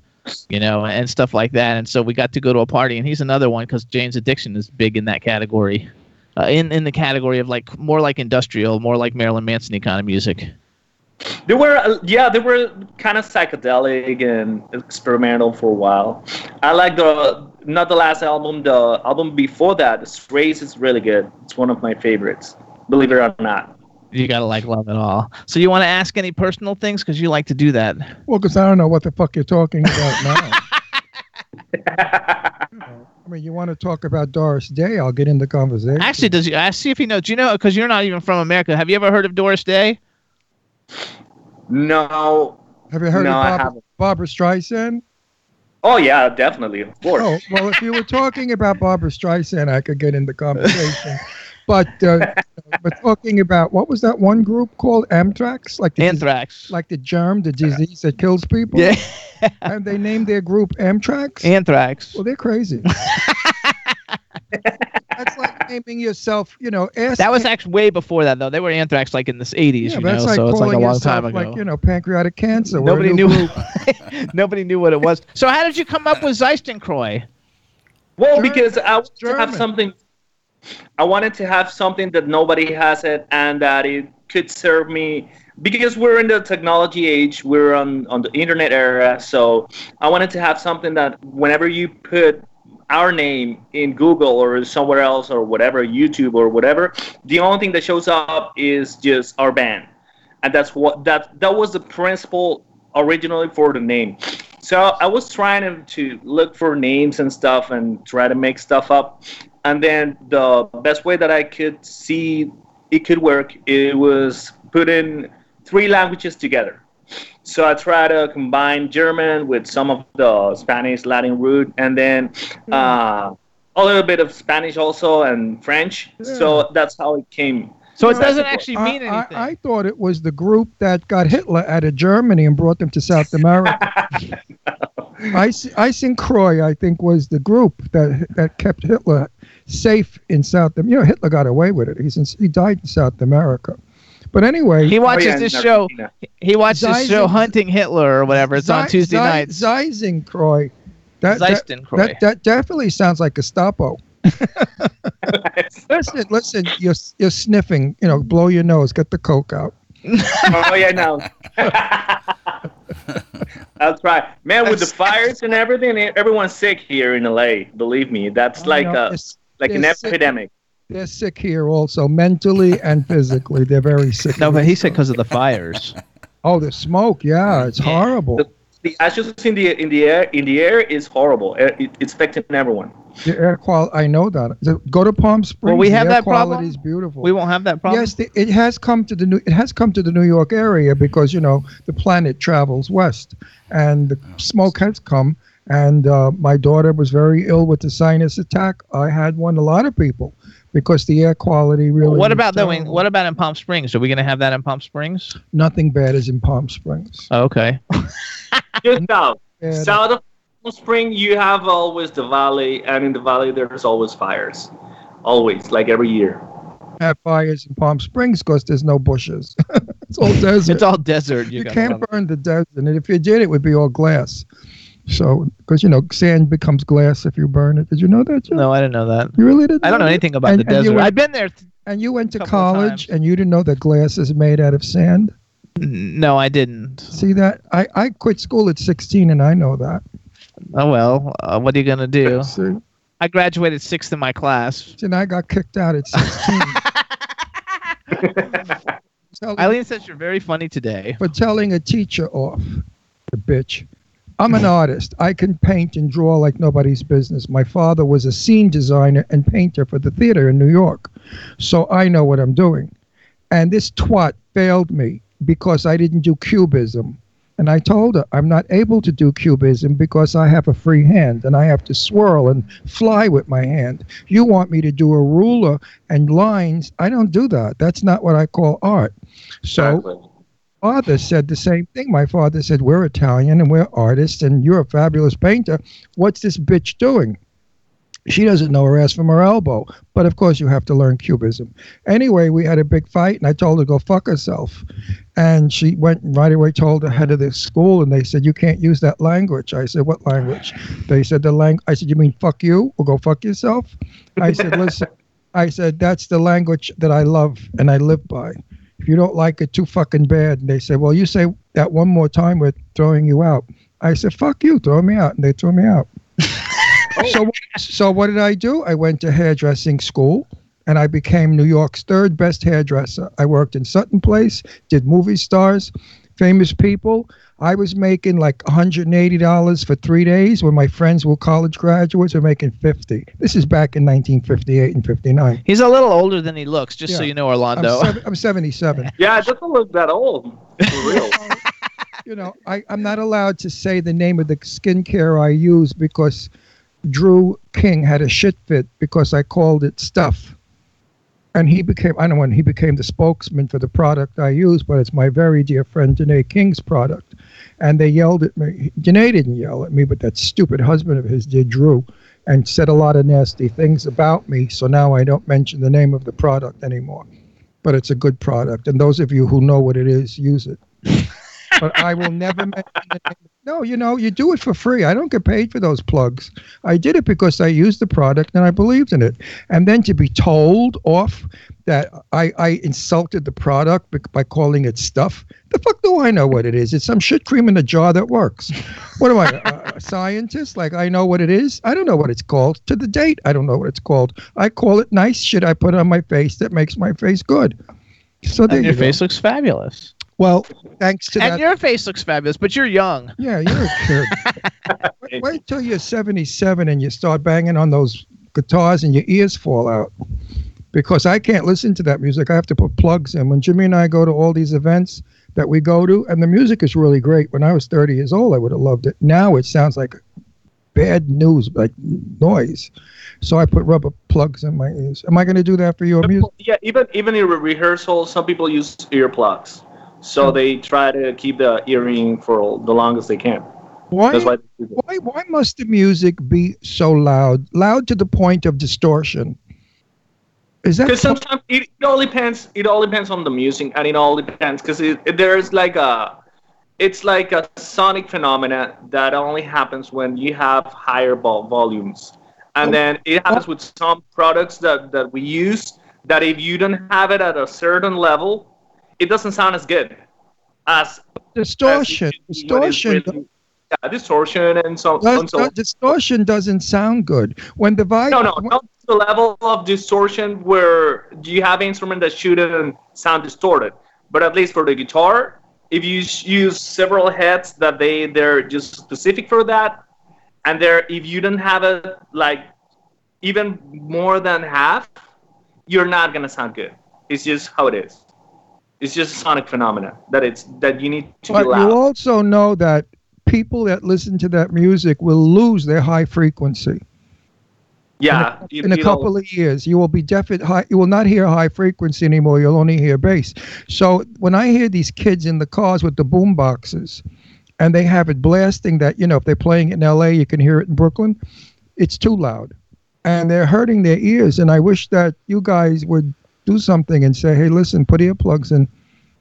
you know, and stuff like that. And so we got to go to a party, and he's another one because Jane's Addiction is big in that category, uh, in in the category of like more like industrial, more like Marilyn Manson kind of music. They were, uh, yeah, they were kind of psychedelic and experimental for a while. I like the, not the last album, the album before that, The Strays is really good. It's one of my favorites, believe it or not. You gotta like love it all. So you want to ask any personal things because you like to do that. Well, because I don't know what the fuck you're talking about now. I mean, you want to talk about Doris Day? I'll get in the conversation. Actually, does you? I see if you know. Do you know? Because you're not even from America. Have you ever heard of Doris Day? No. have you heard no, I of Barbara, haven't. Barbra Streisand? Oh, yeah, definitely, of course. Oh, well, if you were talking about Barbra Streisand, I could get in the conversation. But uh, but talking about what was that one group called? Amtrax, like the dis- Anthrax. like the germ, the disease that kills people. Yeah, And they named their group Amtrax. Anthrax. well, they're crazy. That's like naming yourself, you know, ass. That was actually way before that, though. They were Anthrax like in the 80s, yeah, you that's know, like so it's like a calling long yourself time ago. like you know pancreatic cancer. Nobody knew. Nobody knew what it was. So how did you come up with Zeistencroix? Well, German. because I wanted to have something. I wanted to have something that nobody has it, and that it could serve me. Because we're in the technology age, we're on on the internet era, so I wanted to have something that whenever you put our name in Google or somewhere else or whatever, YouTube or whatever, the only thing that shows up is just our band, and that's what that that was the principle originally for the name. So I was trying to, to look for names and stuff and try to make stuff up. And then the best way that I could see it could work, it was putting three languages together. So I try to combine German with some of the Spanish Latin root, and then uh, a little bit of Spanish also and French. So that's how it came. So it doesn't actually I, mean I, anything. I thought it was the group that got Hitler out of Germany and brought them to South America. Icing Croy, I think, was the group that that kept Hitler safe in South. America. You know, Hitler got away with it. He's in, he died in South America. But anyway, he watches Oh, yeah, this show. Argentina. He watched this show Hunting Hitler or whatever. It's on Tuesday Zei- nights. Zeisenkreuz. That, that, that, that definitely sounds like Gestapo. Listen, listen, you're, you're sniffing, you know, blow your nose, get the coke out. oh yeah, no. That's right, man. With the fires and everything, everyone's sick here in LA. Believe me, that's I like know, a it's- like an they're sick. epidemic. They're sick here also, mentally and physically. They're very sick. no, but he said because of the fires. Oh, the smoke, yeah, it's horrible. The, the ashes in the in the air in the air is horrible. It, it- it's affecting everyone. The air quality, I know that. The- Go to Palm Springs. Well, we the have air that problem. quality is beautiful. We won't have that problem. Yes, the, it has come to the new. It has come to the New York area because you know the planet travels west, and the smoke has come. And uh, my daughter was very ill with the sinus attack. I had one. A lot of people, because the air quality really. What about though? in- What about in Palm Springs? Are we going to have that in Palm Springs? Nothing bad is in Palm Springs. Oh, okay. Just south, south of Palm Spring, you have always the valley, and in the valley there's always fires, always, like every year. have fires in Palm Springs because there's no bushes. it's all desert. It's all desert. you gotta can't burn the desert, and if you did, it would be all glass. So, because you know, sand becomes glass if you burn it. Did you know that? Joe? No, I didn't know that. You really didn't? I don't know anything about And- the and desert. went- I've been there. th- And you went to college, and you didn't know that glass is made out of sand. No, I didn't. See that? I I quit school at 16, and I know that. Oh well. Uh, what are you gonna do? See, I graduated sixth in my class. and I got kicked out at 16. Telling- Eileen says you're very funny today. for telling a teacher off. The bitch. I'm an artist. I can paint and draw like nobody's business. My father was a scene designer and painter for the theater in New York. So I know what I'm doing. And this twat failed me because I didn't do cubism. And I told her I'm not able to do cubism because I have a free hand and I have to swirl and fly with my hand. You want me to do a ruler and lines. I don't do that. That's not what I call art. So Exactly. Father said the same thing. My father said, We're Italian and we're artists and you're a fabulous painter. What's this bitch doing? She doesn't know her ass from her elbow. But of course, you have to learn cubism. Anyway, we had a big fight and I told her to go fuck herself. And she went right away told the head of the school and they said, You can't use that language. I said, What language? They said, The lang. I said, You mean fuck you? Or go fuck yourself? I said, Listen, I said, That's the language that I love and I live by if you don't like it too fucking bad. And they say well you say that one more time we're throwing you out. I said fuck you throw me out. And they threw me out. So so what did i do? I went to hairdressing school and i became new york's third best hairdresser. I worked in sutton place did movie stars famous people i was making like $180 for three days when my friends were college graduates were making 50 this is back in 1958 and 59 He's a little older than he looks, just so you know, I'm, Orlando. sev- I'm 77 Yeah, it doesn't look that old. For real. you know, I, I'm not allowed to say the name of the skincare I use because Drew King had a shit fit because I called it stuff. And he became, I don't know when he became the spokesman for the product I use, but it's my very dear friend Danae King's product. And they yelled at me. Danae didn't yell at me, but that stupid husband of his did, Drew, and said a lot of nasty things about me. So now I don't mention the name of the product anymore. But it's a good product. And those of you who know what it is, use it but I will never mention the name. No, you know, you do it for free. I don't get paid for those plugs. I did it because I used the product and I believed in it. And then to be told off that I, I insulted the product by calling it stuff, the fuck do I know what it is? It's some shit cream in a jar that works. What am I, a, a scientist? Like I know what it is? I don't know what it's called. To the date, I don't know what it's called. I call it nice shit I put on my face that makes my face good. So there and you your go. face looks fabulous. Well, thanks to And that. your face looks fabulous, but you're young. Yeah, you're a kid. wait, wait till you're 77 and you start banging on those guitars and your ears fall out. Because I can't listen to that music. I have to put plugs in. When Jimmy and I go to all these events that we go to, and the music is really great. When I was 30 years old, I would have loved it. Now it sounds like bad news, like noise. So I put rubber plugs in my ears. Am I going to do that for your music? Yeah, even even in re- rehearsal, some people use earplugs, so they try to keep the earring for the longest they can. Why? Why. Why, why must the music be so loud? Loud to the point of distortion. Is that Because sometimes it, it all depends. It all depends on the music, and it all depends because there's like a, it's like a sonic phenomena that only happens when you have higher vol- volumes, and oh. then it happens with some products that that we use that if you don't have it at a certain level, it doesn't sound as good as distortion? as when Distortion. really- yeah, distortion and so, does- and so does- distortion doesn't sound good. When the vibe. No, no, not the level of distortion where you have an instrument that shouldn't sound distorted. But at least for the guitar, if you use several heads that they they're just specific for that, and there if you don't have it like even more than half, you're not gonna sound good. It's just how it is. It's just a sonic phenomena that it's that you need to But be loud. you also know that people that listen to that music will lose their high frequency. yeah, in a couple of years you will be deaf at high you will not hear high frequency anymore you'll only hear bass so when i hear these kids in the cars with the boom boxes and they have it blasting that you know if they're playing it in la you can hear it in brooklyn it's too loud and they're hurting their ears and i wish that you guys would do something and say, hey, listen, put earplugs in.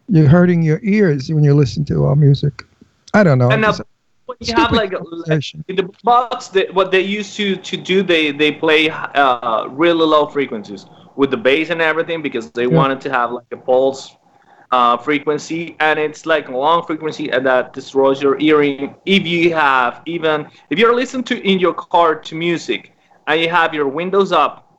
You're hurting your ears when you listen to our music. I don't know. And now, when you have stupid like in the box, they, what they used to to do, they they play uh, really low frequencies with the bass and everything because they Yeah. wanted to have like a pulse uh, frequency, and it's like a long frequency, and that destroys your hearing. If you have even if you're listening to in your car to music, and you have your windows up,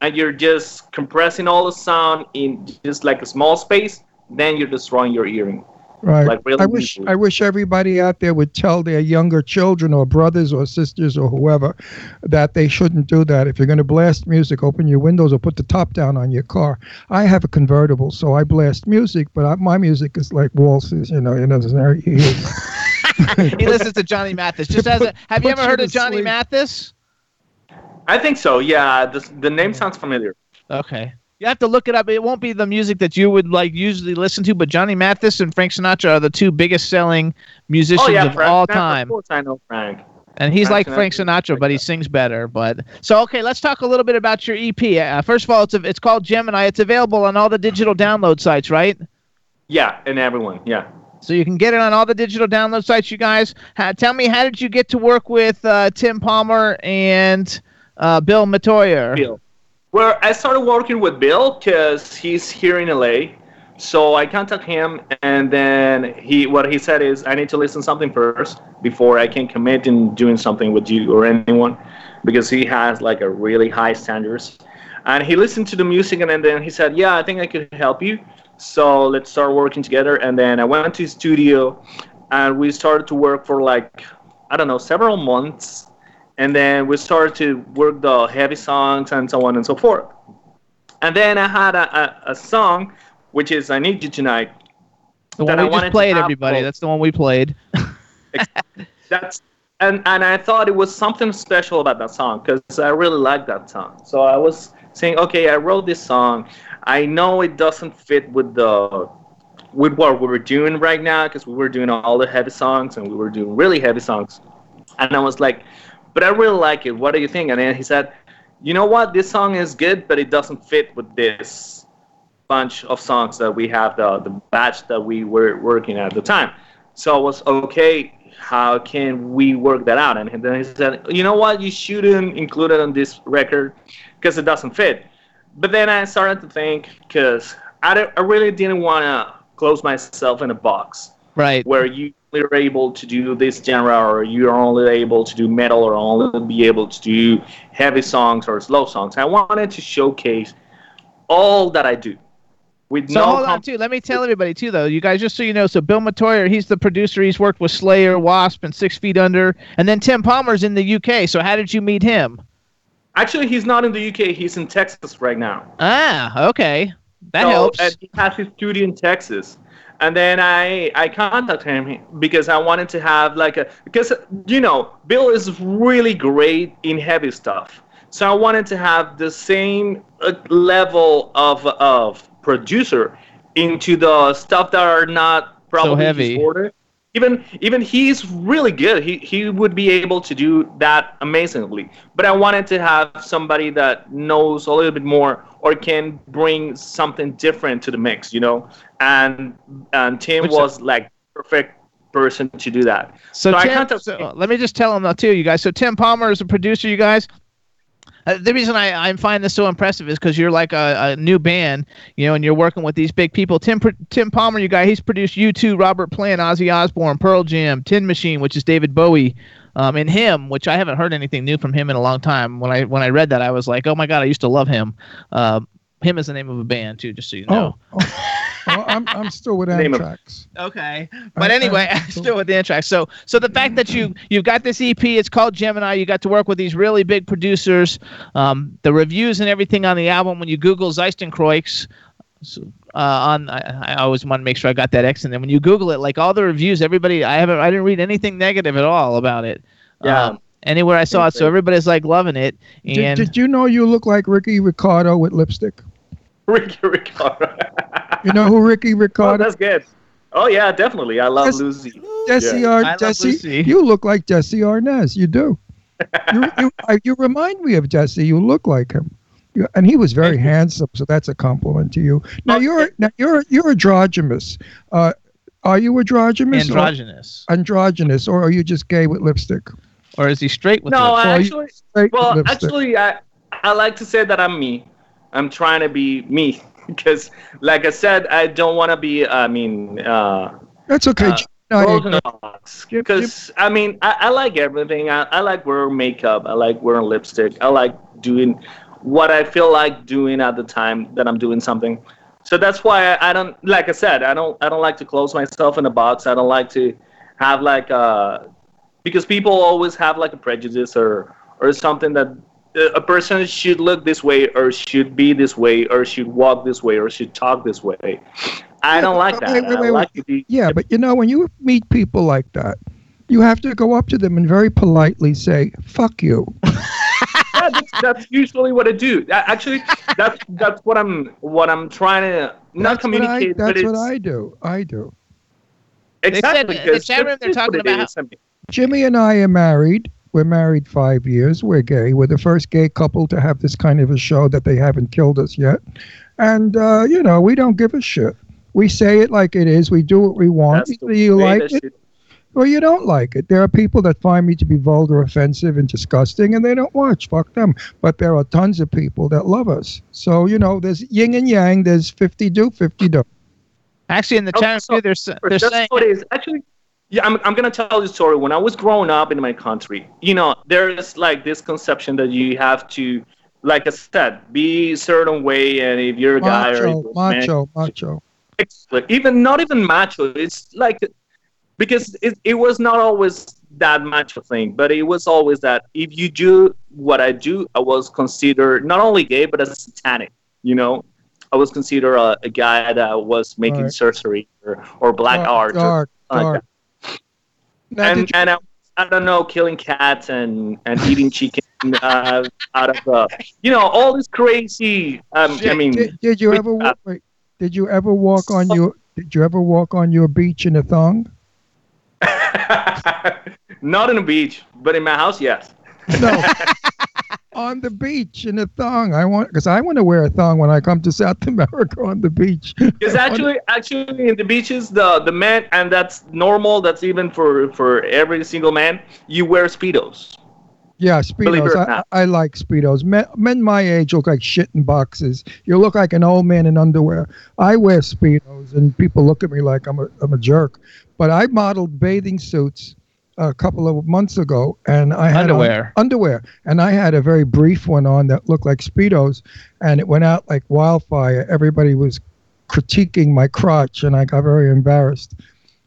and you're just compressing all the sound in just like a small space, then you're destroying your hearing. Right. like, really I wish easily. I wish everybody out there would tell their younger children or brothers or sisters or whoever that they shouldn't do that. If you're going to blast music, open your windows or put the top down on your car. I have a convertible, so I blast music, but I, my music is like waltzes, you know, you know, there's no ears. he listens to Johnny Mathis. Just as a, have you ever heard of Johnny sleep. Mathis? I think so. Yeah, the the name sounds familiar. Okay. You have to look it up. It won't be the music that you would like usually listen to, but Johnny Mathis and Frank Sinatra are the two biggest selling musicians oh yeah, of Frank. all Sinatra, time. Of course, I know Frank. And he's Frank like Frank Sinatra. Sinatra, but he sings better. But so okay, let's talk a little bit about your EP. Uh, first of all, it's a, it's called Gemini. It's available on all the digital download sites, right? Yeah, and everyone. Yeah. So you can get it on all the digital download sites. You guys, ha- tell me, how did you get to work with uh, Tim Palmer and uh, Bill Metoyer? Bill. Well, I started working with Bill because he's here in LA. So I contact him, and then he what he said is I need to listen something first before I can commit in doing something with you or anyone, because he has like a really high standards. And he listened to the music, and then he said, "Yeah, I think I could help you. So let's start working together." And then I went to his studio, and we started to work for like I don't know several months and then we started to work the heavy songs and so on and so forth. And then I had a, a, a song, which is "I Need You Tonight." The that one I we wanted just played, everybody. That's the one we played. That's and and I thought it was something special about that song because I really like that song. So I was saying, okay, I wrote this song. I know it doesn't fit with the with what we were doing right now because we were doing all the heavy songs and we were doing really heavy songs. And I was like, but I really like it. What do you think? And then he said, you know what? This song is good, but it doesn't fit with this bunch of songs that we have, the, the batch that we were working at the time. So I was, okay, how can we work that out? And then he said, you know what? You shouldn't include it on this record because it doesn't fit. But then I started to think, because I, I really didn't want to close myself in a box Right. where you are able to do this genre or you're only able to do metal or only be able to do heavy songs or slow songs. I wanted to showcase all that I do with So no hold on, too. Let me tell everybody too, though. You guys, just so you know, so Bill Metoyer, he's the producer. He's worked with Slayer, Wasp, and Six Feet Under, and then Tim Palmer's in the UK. So how did you meet him? Actually, he's not in the UK. He's in Texas right now. Ah, okay, that So, helps. He has his studio in Texas. And then I I contacted him because I wanted to have like a because you know Bill is really great in heavy stuff. So I wanted to have the same uh, level of of producer into the stuff that are not probably his heavy. order. Even even he's really good. He he would be able to do that amazingly. But I wanted to have somebody that knows a little bit more or can bring something different to the mix, you know. And and Tim Which- uh, was like perfect person to do that. So, So Tim, so, uh, let me just tell him though too, you guys. So Tim Palmer is a producer, you guys. Uh, the reason I, I find this so impressive is because you're like a, a new band, you know, and you're working with these big people. Tim Tim Palmer, you guys, he's produced U2, Robert Plant, Ozzy Osbourne, Pearl Jam, Tin Machine, which is David Bowie, um, and him, which I haven't heard anything new from him in a long time. When I when I read that, I was like, oh my god, I used to love him. Um, him is the name of a band too, just so you know. Oh, oh, I'm, I'm still with Name of- Okay, but I- anyway, I, am still with the Anthrax. So, so the fact that you you've got this EP, it's called Gemini. You got to work with these really big producers. Um, the reviews and everything on the album. When you Google Zeistencroix, so, uh, on I, I always want to make sure I got that X in there. When you Google it, like all the reviews, everybody I haven't I didn't read anything negative at all about it. Yeah. Um, anywhere I saw it, so everybody's like loving it. Did, And did you know you look like Ricky Ricardo with lipstick? Ricky Ricardo. You know who Ricky Ricardo? oh, that's good. Oh yeah, definitely. I love Yes. Lucy. Desi Yeah. Ar- Desi, Lucy. you look like Desi Arnaz. You do. you, you, you remind me of Desi. You look like him. Yeah, and he was very handsome, so that's a compliment to you. Now you're now you're you're androgynous. Uh, are you androgynous? or- Androgynous. androgynous, or are you just gay with lipstick? Or is he straight with lipstick? No, it? I actually, well, actually, I I like to say that I'm me. I'm trying to be me because, like I said, I don't want to be. I mean, uh, That's okay. uh, Jim and I clothes ain't- and box. Because I mean, I, I like everything. I, I like wearing makeup. I like wearing lipstick. I like doing what I feel like doing at the time that I'm doing something. So that's why I, I don't. Like I said, I don't. I don't like to close myself in a box. I don't like to have like uh because people always have like a prejudice or or something that uh, a person should look this way or should be this way or should walk this way or should talk this way. I don't like that. Wait, wait, I wait, like to be Yeah, but you know, when you meet people like that, you have to go up to them and very politely say, fuck you. yeah, that's, that's usually what I do. Actually, that's that's what I'm what I'm trying to not That's what I, communicate, but that's what I do. I do. exactly said- the because chat room they're talking about is. Jimmy and I are married. We're married five years. We're gay. We're the first gay couple to have this kind of a show that they haven't killed us yet. And, uh, you know, we don't give a shit. We say it like it is. We do what we want. that's Either you like it should- or you don't like it. There are people that find me to be vulgar, offensive, and disgusting, and they don't watch. Fuck them. But there are tons of people that love us. So, you know, there's yin and yang. There's 50 do, 50 do. Actually, in the Oh, chat room, so- too, they're, s- they're saying what it is. Actually, yeah, I'm, I'm gonna tell you a story. When I was growing up in my country, you know, there is like this conception that you have to, like I said, be a certain way, and if you're a guy or Macho, man, macho, macho. even not even macho. It's like because it, it was not always that macho thing, but it was always that if you do what I do, I was considered not only gay but as a satanic. You know, I was considered a, a guy that was making Right. sorcery or, or black Dark, art. or dark, like dark. Now, and you- and I, I don't know, killing cats and and eating chicken uh, out of the, you know, all this crazy. Um, I mean, did, did you ever uh, wait, did you ever walk on your did you ever walk on your beach in a thong? not in a beach, but in my house, yes. No. on the beach in a thong. I want because I want to wear a thong when I come to South America on the beach. Because actually, actually, in the beaches, the the men, and that's normal. That's even for for every single man. You wear speedos. Yeah, speedos. I. I like speedos. Men, men my age look like shit in boxes. You look like an old man in underwear. I wear speedos, and people look at me like I'm a I'm a jerk. But I modeled bathing suits a couple of months ago, and I had on- Underwear. underwear, and I had a very brief one on that looked like speedos, and it went out like wildfire. Everybody was critiquing my crotch, and I got very embarrassed.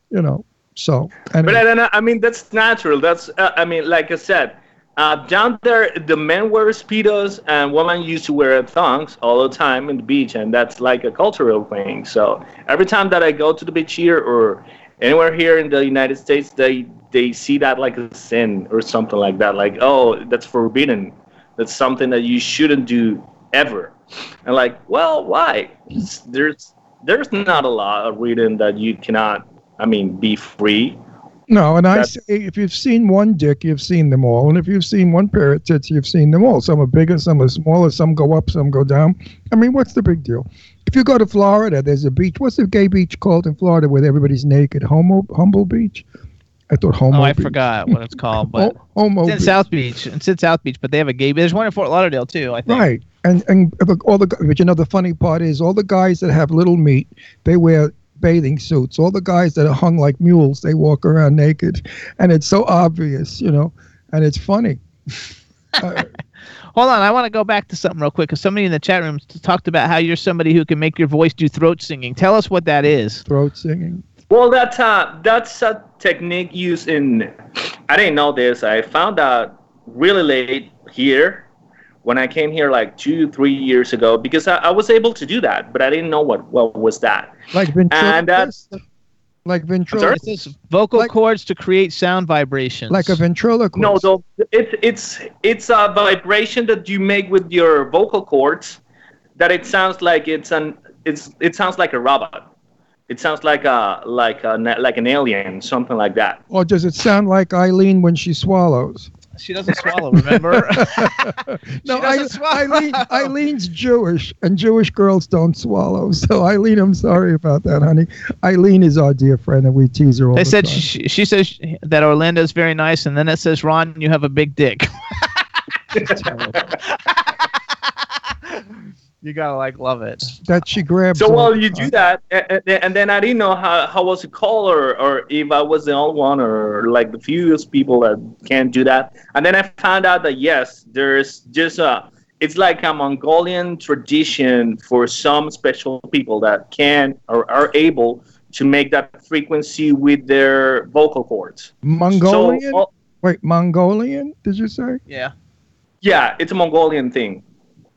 You know. So, and But I don't know. I mean, that's natural. That's uh, I mean, like I said, uh, down there, the men wear speedos and women used to wear thongs all the time in the beach, and that's like a cultural thing. So every time that I go to the beach here or anywhere here in the United States, they they see that like a sin or something like that. Like, oh, that's forbidden. That's something that you shouldn't do ever. And like, well, why? There's there's not a lot of written that you cannot. I mean, be free. No, and I That's- say if you've seen one dick, you've seen them all, and if you've seen one pair of tits, you've seen them all. Some are bigger, some are smaller, some go up, some go down. I mean, what's the big deal? If you go to Florida, there's a beach. What's the gay beach called in Florida where everybody's naked? Homo Humble Beach. I thought Homo. Oh, I Beach. forgot what it's called, but Ho- Homo. it's in Beach. South Beach. It's in South Beach, but they have a gay. Beach. There's one in Fort Lauderdale too. I think. Right, and and all the but you know the funny part is all the guys that have little meat, they wear bathing suits. All the guys that are hung like mules, they walk around naked, and it's so obvious, you know, and it's funny. Uh, Hold on, I want to go back to something real quick because somebody in the chat room t- talked about how you're somebody who can make your voice do throat singing. Tell us what that is. throat singing. Well, that's a that's a technique used in. I didn't know this. I found out really late here when I came here like two, three years ago because I, I was able to do that, but I didn't know what what was that. Like And uh, ventriloquist. that's uh, Like sorry? ventriloquist. This is vocal Like- cords to create sound vibrations. Like a ventriloquist. no, though it's it's it's a vibration that you make with your vocal cords that it sounds like it's an it's it sounds like a robot. It sounds like a like a like an alien, something like that. Or does it sound like Eileen when she swallows? She doesn't swallow. Remember? No, I, doesn't swallow. Eileen, Eileen's Jewish, and Jewish girls don't swallow. So Eileen, I'm sorry about that, honey. Eileen is our dear friend, and we tease her all they the said time. she, she says that Orlando's very nice, and then it says Ron, you have a big dick. You gotta like love it. that she grabbed. So all while the you do that, a- a- and then I didn't know how, how was it called, or, or if I was the only one, or like the few people that can't do that. And then I found out that yes, there's just a, it's like a Mongolian tradition for some special people that can or are able to make that frequency with their vocal cords. Mongolian. So, all- Wait, Mongolian? Did you say? Yeah. yeah, it's a Mongolian thing.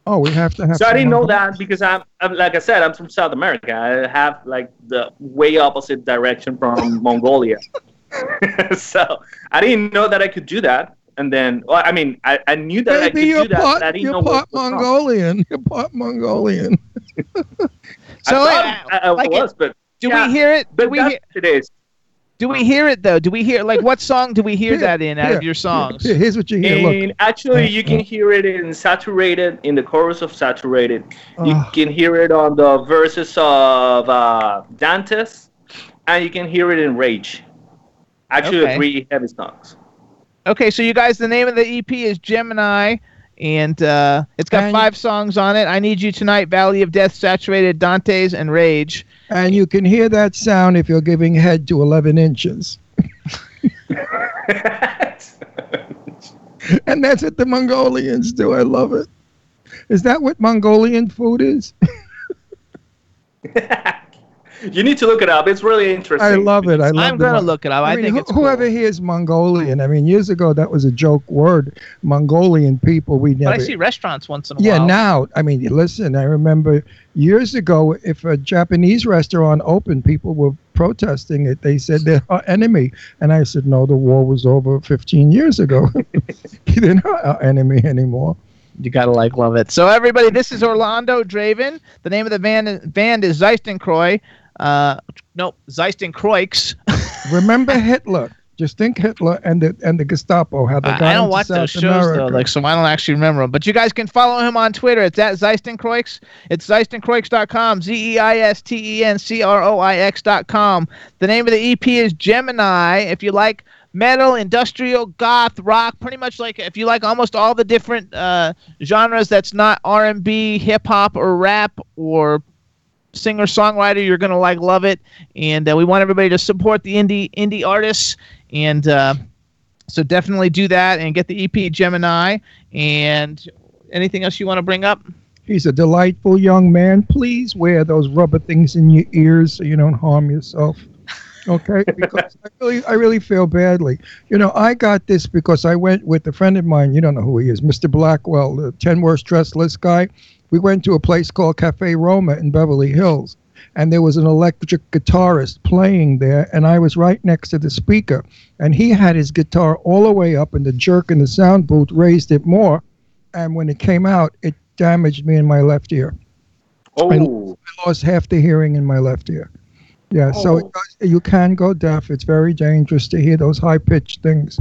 Oh, we have to have. So I didn't know Mongolian- that because I'm, I'm like I said, I'm from South America. I have like the way opposite direction from Mongolia. so I didn't know that I could do that. And then, well, I mean, I, I knew that I could Maybe do you're that, part, I didn't you're know part what was wrong. Mongolian. You're part Mongolian. So I, thought uh, I, I like was, but do yeah, we hear it? Do but we that's hear? what it is. Do we hear it though? Do we hear like what song do we hear Here, that in out here, of your songs? Here, here's what you hear. Look. And actually, you can hear it in Saturated, in the chorus of Saturated. You Ah. can hear it on the verses of uh, Dantes, and you can hear it in Rage. Actually, Okay. three heavy songs. Okay, so you guys, the name of the EP is Gemini, and uh, it's got And- five songs on it. I Need You Tonight, Valley of Death, Saturated, Dante's, and Rage. And you can hear that sound if you're giving head to 11 inches. And that's what the Mongolians do. I love it. Is that what Mongolian food is? you need to look it up. It's really interesting. I love it. I love I'm gonna look it up. I, I, mean, think who- it's cool. whoever hears Mongolian, I mean, years ago that was a joke word. Mongolian people, we never. But. I see restaurants once in a yeah, while. Yeah, now, I mean, listen, I remember years ago, if a Japanese restaurant opened, people were protesting it. They said they're our enemy. And I said, no, the war was over 15 years ago. they're not our enemy anymore. You gotta like love it. So everybody, this is Orlando Draven. The name of the band band is Zeistenkroy. Uh, nope, Zeistencroix. Remember Hitler. Just think Hitler and the and the Gestapo, how they got I, I don't watch South those shows America. though, like so I don't actually remember them. But you guys can follow him on Twitter. It's at Zeistencroix. It's Zeistenkroix.com. Z e i s t e n c r o i x.com. The name of the EP is Gemini. If you like metal, industrial, goth, rock, pretty much like if you like almost all the different uh, genres that's not R and B, hip hop, or rap or singer songwriter you're gonna like love it and uh, we want everybody to support the indie indie artists and uh, so definitely do that and get the ep gemini and anything else you want to bring up He's a delightful young man. Please wear those rubber things in your ears so you don't harm yourself. Okay, because I really, I really feel badly. You know, I got this because I went with a friend of mine. You don't know who he is, Mr. Blackwell, the ten worst dressed list guy. We went to a place called Cafe Roma in Beverly Hills, and there was an electric guitarist playing there, and I was right next to the speaker, and he had his guitar all the way up, and the jerk in the sound booth raised it more, and when it came out, it damaged me in my left ear. Oh, I lost half the hearing in my left ear. Yeah, so it Oh. does, you can go deaf. It's very dangerous to hear those high pitched things.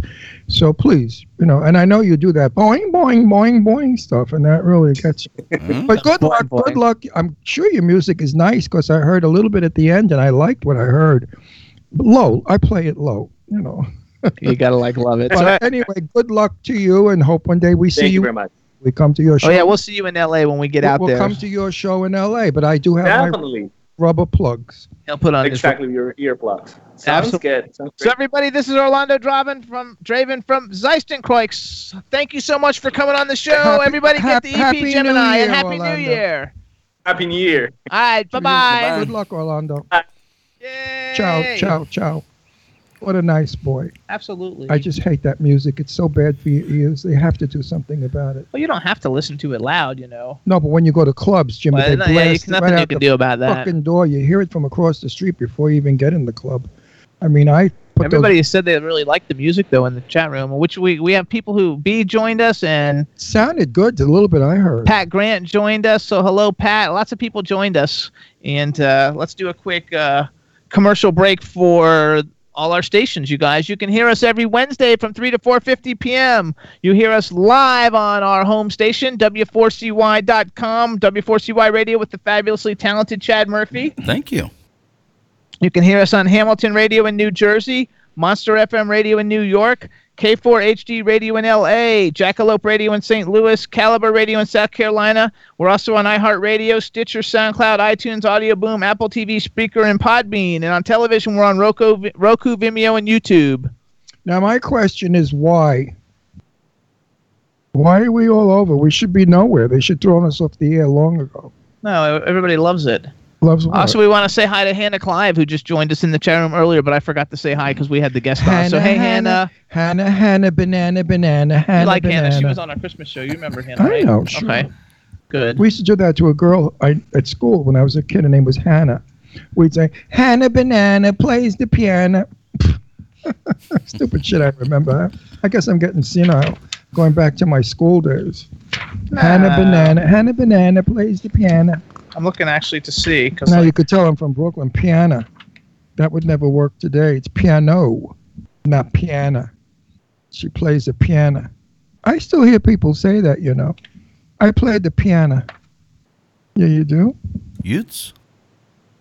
So please, you know, and I know you do that boing, boing, boing, boing stuff, and that really gets you. Mhm. But good Boing, luck, good luck. I'm sure your music is nice because I heard a little bit at the end and I liked what I heard. Low, I play it low, you know. you gotta like love it But anyway, good luck to you and hope one day we see thank you you. very much. We come to your show. oh yeah we'll see you in la when we get we'll, out we'll there come to your show in LA, but I do have my Definitely, rubber plugs. he'll put on his exactly your earplugs. Sounds Absolutely. good. Sounds So everybody, this is Orlando Draven from Draven from Zeistencroix. Thank you so much for coming on the show. Happy- everybody, hap- get the EP Happy New Gemini and Happy Orlando. New Year. Happy New Year. All right, bye bye. Good luck, Orlando. Yay. Ciao, ciao, ciao. What a nice boy. Absolutely. I just hate that music. It's so bad for your ears. They have to do something about it. well, you don't have to listen to it loud, you know. No, but when you go to clubs, Jimmy, Well, they yeah, blast can, nothing right you out can the do about that. fucking door. You hear it from across the street before you even get in the club. I mean, I put Everybody said they really liked the music though in the chat room, which we we have people who B joined us and those sounded good. A little bit I heard. Pat Grant joined us. So hello, Pat. Lots of people joined us, and uh, let's do a quick uh, commercial break for all our stations, you guys. You can hear us every Wednesday from 3 to 4:50 p.m. You hear us live on our home station, w4cy.com, W4CY Radio with the fabulously talented Chad Murphy. Thank you. You can hear us on Hamilton Radio in New Jersey, Monster FM Radio in New York, K4HD Radio in LA, Jackalope Radio in St. Louis, Caliber Radio in South Carolina. We're also on iHeartRadio, Stitcher, SoundCloud, iTunes, Audio Boom, Apple TV, Speaker, and Podbean. And on television, we're on Roku, Roku Vimeo, and YouTube. Now, my question is why? Why are we all over? We should be nowhere. They should throw us off the air long ago. No, everybody loves it. Loves what? Also, we want to say hi to Hannah Clive, who just joined us in the chat room earlier, but I forgot to say hi because we had the guest on. So, hey, Hannah. Hannah, Hannah, banana, banana, Hannah, You like banana. Hannah? She was on our Christmas show. You remember Hannah? I right? know, sure. Okay, good. We used to do that to a girl I, at school when I was a kid. Her name was Hannah. We'd say, Hannah Banana plays the piano. Stupid shit I remember. I guess I'm getting senile, going back to my school days. Hannah Ah. Banana, Hannah Banana plays the piano. I'm looking actually to see because Now you could tell I'm from Brooklyn. Piano. That would never work today. It's piano, not piano. She plays the piano. I still hear people say that, you know. I played the piano. Yeah, you do? Utes?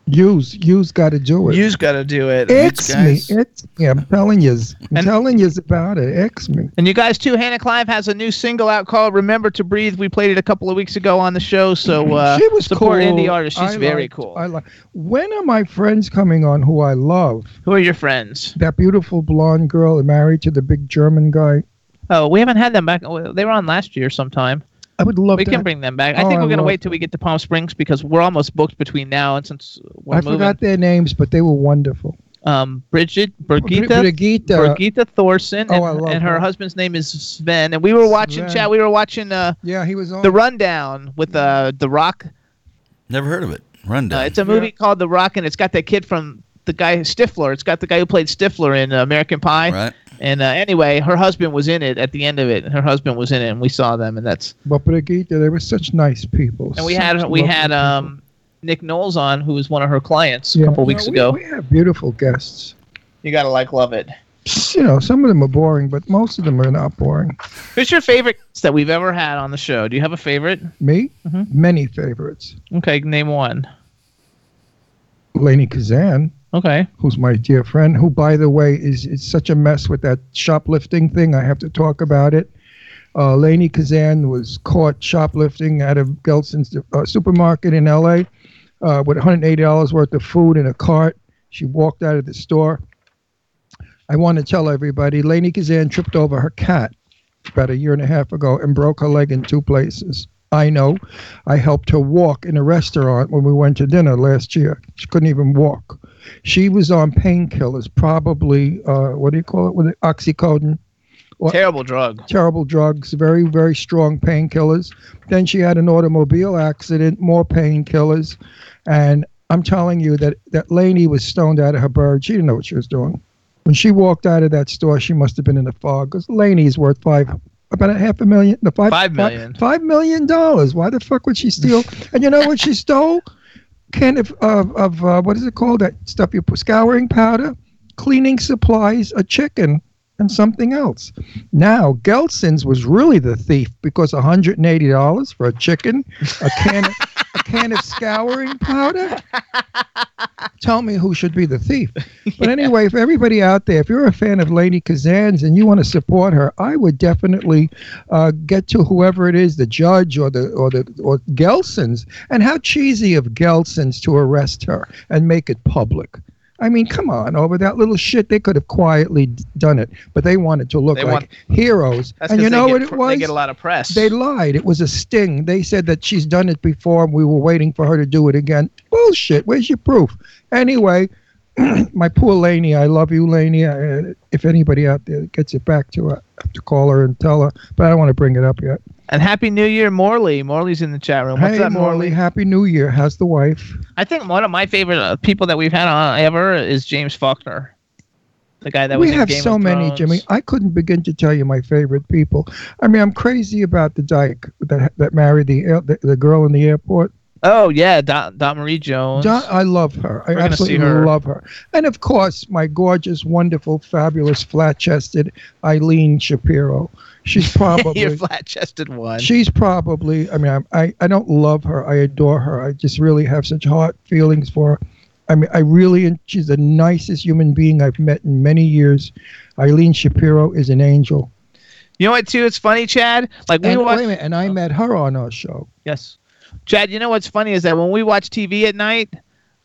Use, use got to do it. you've got to do it. X me. X me. I'm telling yous. I'm And- telling yous about it. X me. And you guys too, Hannah Clive has a new single out called "Remember to Breathe." We played it a couple of weeks ago on the show, so uh, she was support cool. indie artists. She's I very liked- cool. I like. When are my friends coming on who I love? Who are your friends? That beautiful blonde girl married to the big German guy. Oh, we haven't had them back. They were on last year sometime. I would love We to. can bring them back. I Oh, think we're gonna wait till we get to Palm Springs because we're almost booked between now and since we're I moving. forgot their names, but they were wonderful. Um, Bridget, Birgitta, Brigitte, Birgitta Thorson, Oh, and, I love and her her. husband's name is Sven. And we were watching. Sven. Chat. We were watching uh, Yeah, he was on. the Rundown with uh, the Rock. Never heard of it. Rundown. Uh, it's a movie called The Rock, and it's got that kid from the guy Stifler. It's got the guy who played Stifler in uh, American Pie. right? And uh, anyway, her husband was in it at the end of it. Her husband was in it, and we saw them, and that's. but Brigitte, they were such nice people. And we had we had um Nick Knowles on, who was one of her clients Yeah. a couple No, weeks we- ago. We have beautiful guests. You gotta like love it. You know, some of them are boring, but most of them are not boring. Who's your favorite guest that we've ever had on the show? Do you have a favorite? Me, Mhm. many favorites. Okay, name one. Lainie Kazan, Okay. who's my dear friend, who, by the way, is, is such a mess with that shoplifting thing. I have to talk about it. Uh, Lainie Kazan was caught shoplifting out of Gelson's uh, supermarket in L.A. Uh, with $180 worth of food in a cart. She walked out of the store. I want to tell everybody, Lainie Kazan tripped over her cat about a year and a half ago and broke her leg in two places. I know. I helped her walk in a restaurant when we went to dinner last year. She couldn't even walk. She was on painkillers, probably, uh, what do you call it? With it? Oxycodone. What? Terrible drug. Terrible drugs, very, very strong painkillers. Then she had an automobile accident, more painkillers. And I'm telling you that, that Lainie was stoned out of her bird. She didn't know what she was doing. When she walked out of that store, she must have been in a fog because Lainie's worth five, about a half a million, the five, Five million. five million dollars. Why the fuck would she steal? and you know what she stole? Can of of, of uh, what is it called? That stuff you put scouring powder, cleaning supplies, a chicken, and something else. Now Gelson's was really the thief because one hundred and eighty dollars for a chicken, a can. Of, a can of scouring powder? Tell me who should be the thief. But anyway, for everybody out there, if you're a fan of Lainie Kazan's and you want to support her, I would definitely uh, get to whoever it is, the judge or the or the or Gelson's. And how cheesy of Gelson's to arrest her and make it public. I mean, come on, over that little shit, they could have quietly done it, but they wanted to look They like want- heroes. and you know get what it was? They get a lot of press. They lied. It was a sting. They said that she's done it before. and We were waiting for her to do it again. Bullshit. Where's your proof? Anyway, my poor Lainie. I love you, Lainie. I, uh, if anybody out there gets it back to her, I have to call her and tell her. But I don't want to bring it up yet. And Happy New Year, Morley. Morley's in the chat room. What's hey, up, Morley? Happy New Year. How's the wife? I think one of my favorite uh, people that we've had on ever is James Faulkner, the guy that was we have so many, Jimmy. I couldn't begin to tell you my favorite people. I mean, I'm crazy about the dyke that that married the air- the, the girl in the airport. Oh yeah, Dot, Dot Marie Jones. I love her. I We're gonna absolutely her. love her. And of course, my gorgeous, wonderful, fabulous, flat-chested Eileen Shapiro. She's probably Your flat-chested one. She's probably. I mean, I, I I don't love her. I adore her. I just really have such heart feelings for her. I mean, I really. She's the nicest human being I've met in many years. Eileen Shapiro is an angel. you know what? Too, it's funny, Chad. Like we And, watch. wait a minute, and I oh. met her on our show. Yes. Chad, you know what's funny is that when we watch TV at night,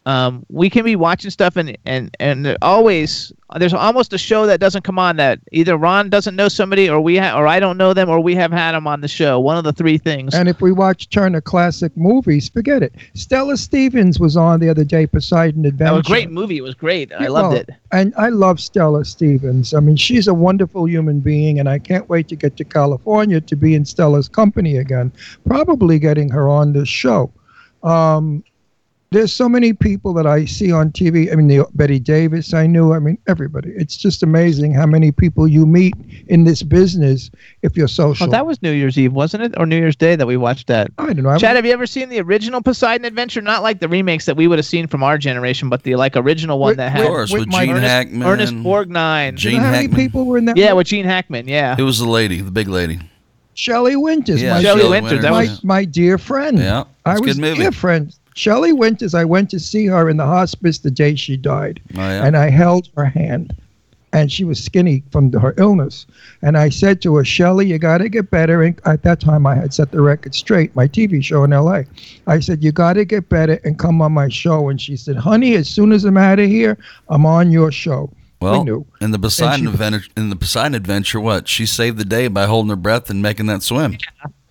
um, we can be watching stuff and and and always there's almost a show that doesn't come on that either Ron doesn't know somebody or we ha- or I don't know them or we have had them on the show. One of the three things. And if we watch Turner Classic Movies, forget it. Stella Stevens was on the other day, Poseidon Adventure. that was a great movie. It was great. I loved well, it. And I love Stella Stevens. I mean, she's a wonderful human being, and I can't wait to get to California to be in Stella's company again. Probably getting her on this show. Um, there's so many people that I see on TV. I mean, the Bette Davis I knew. I mean, everybody. It's just amazing how many people you meet in this business if you're social. Oh, that was New Year's Eve, wasn't it, or New Year's Day that we watched that? I don't know. Chad, have you ever seen the original Poseidon Adventure? Not like the remakes that we would have seen from our generation, but the like original one With- that Of had course, with with Gene Ernest, Hackman. Ernest Borgnine. Do you know how many people were in that? Yeah, movie? with Gene Hackman. Yeah. It was the lady, the big lady. Shelley Winters. Yeah, my Shelley Shelley Winters, that my, was- my dear friend. Yeah, I it's a was good movie. dear friend. Shelley Winters, I went to see her in the hospice the day she died, Oh, yeah. and I held her hand, and she was skinny from her illness, and I said to her, Shelley, you got to get better. And at that time, I had set the record straight, my TV show in L.A. I said, you got to get better and come on my show, and she said, honey, as soon as I'm out of here, I'm on your show. Well, in the Poseidon she- adventure, in the Poseidon adventure, what she saved the day by holding her breath and making that swim.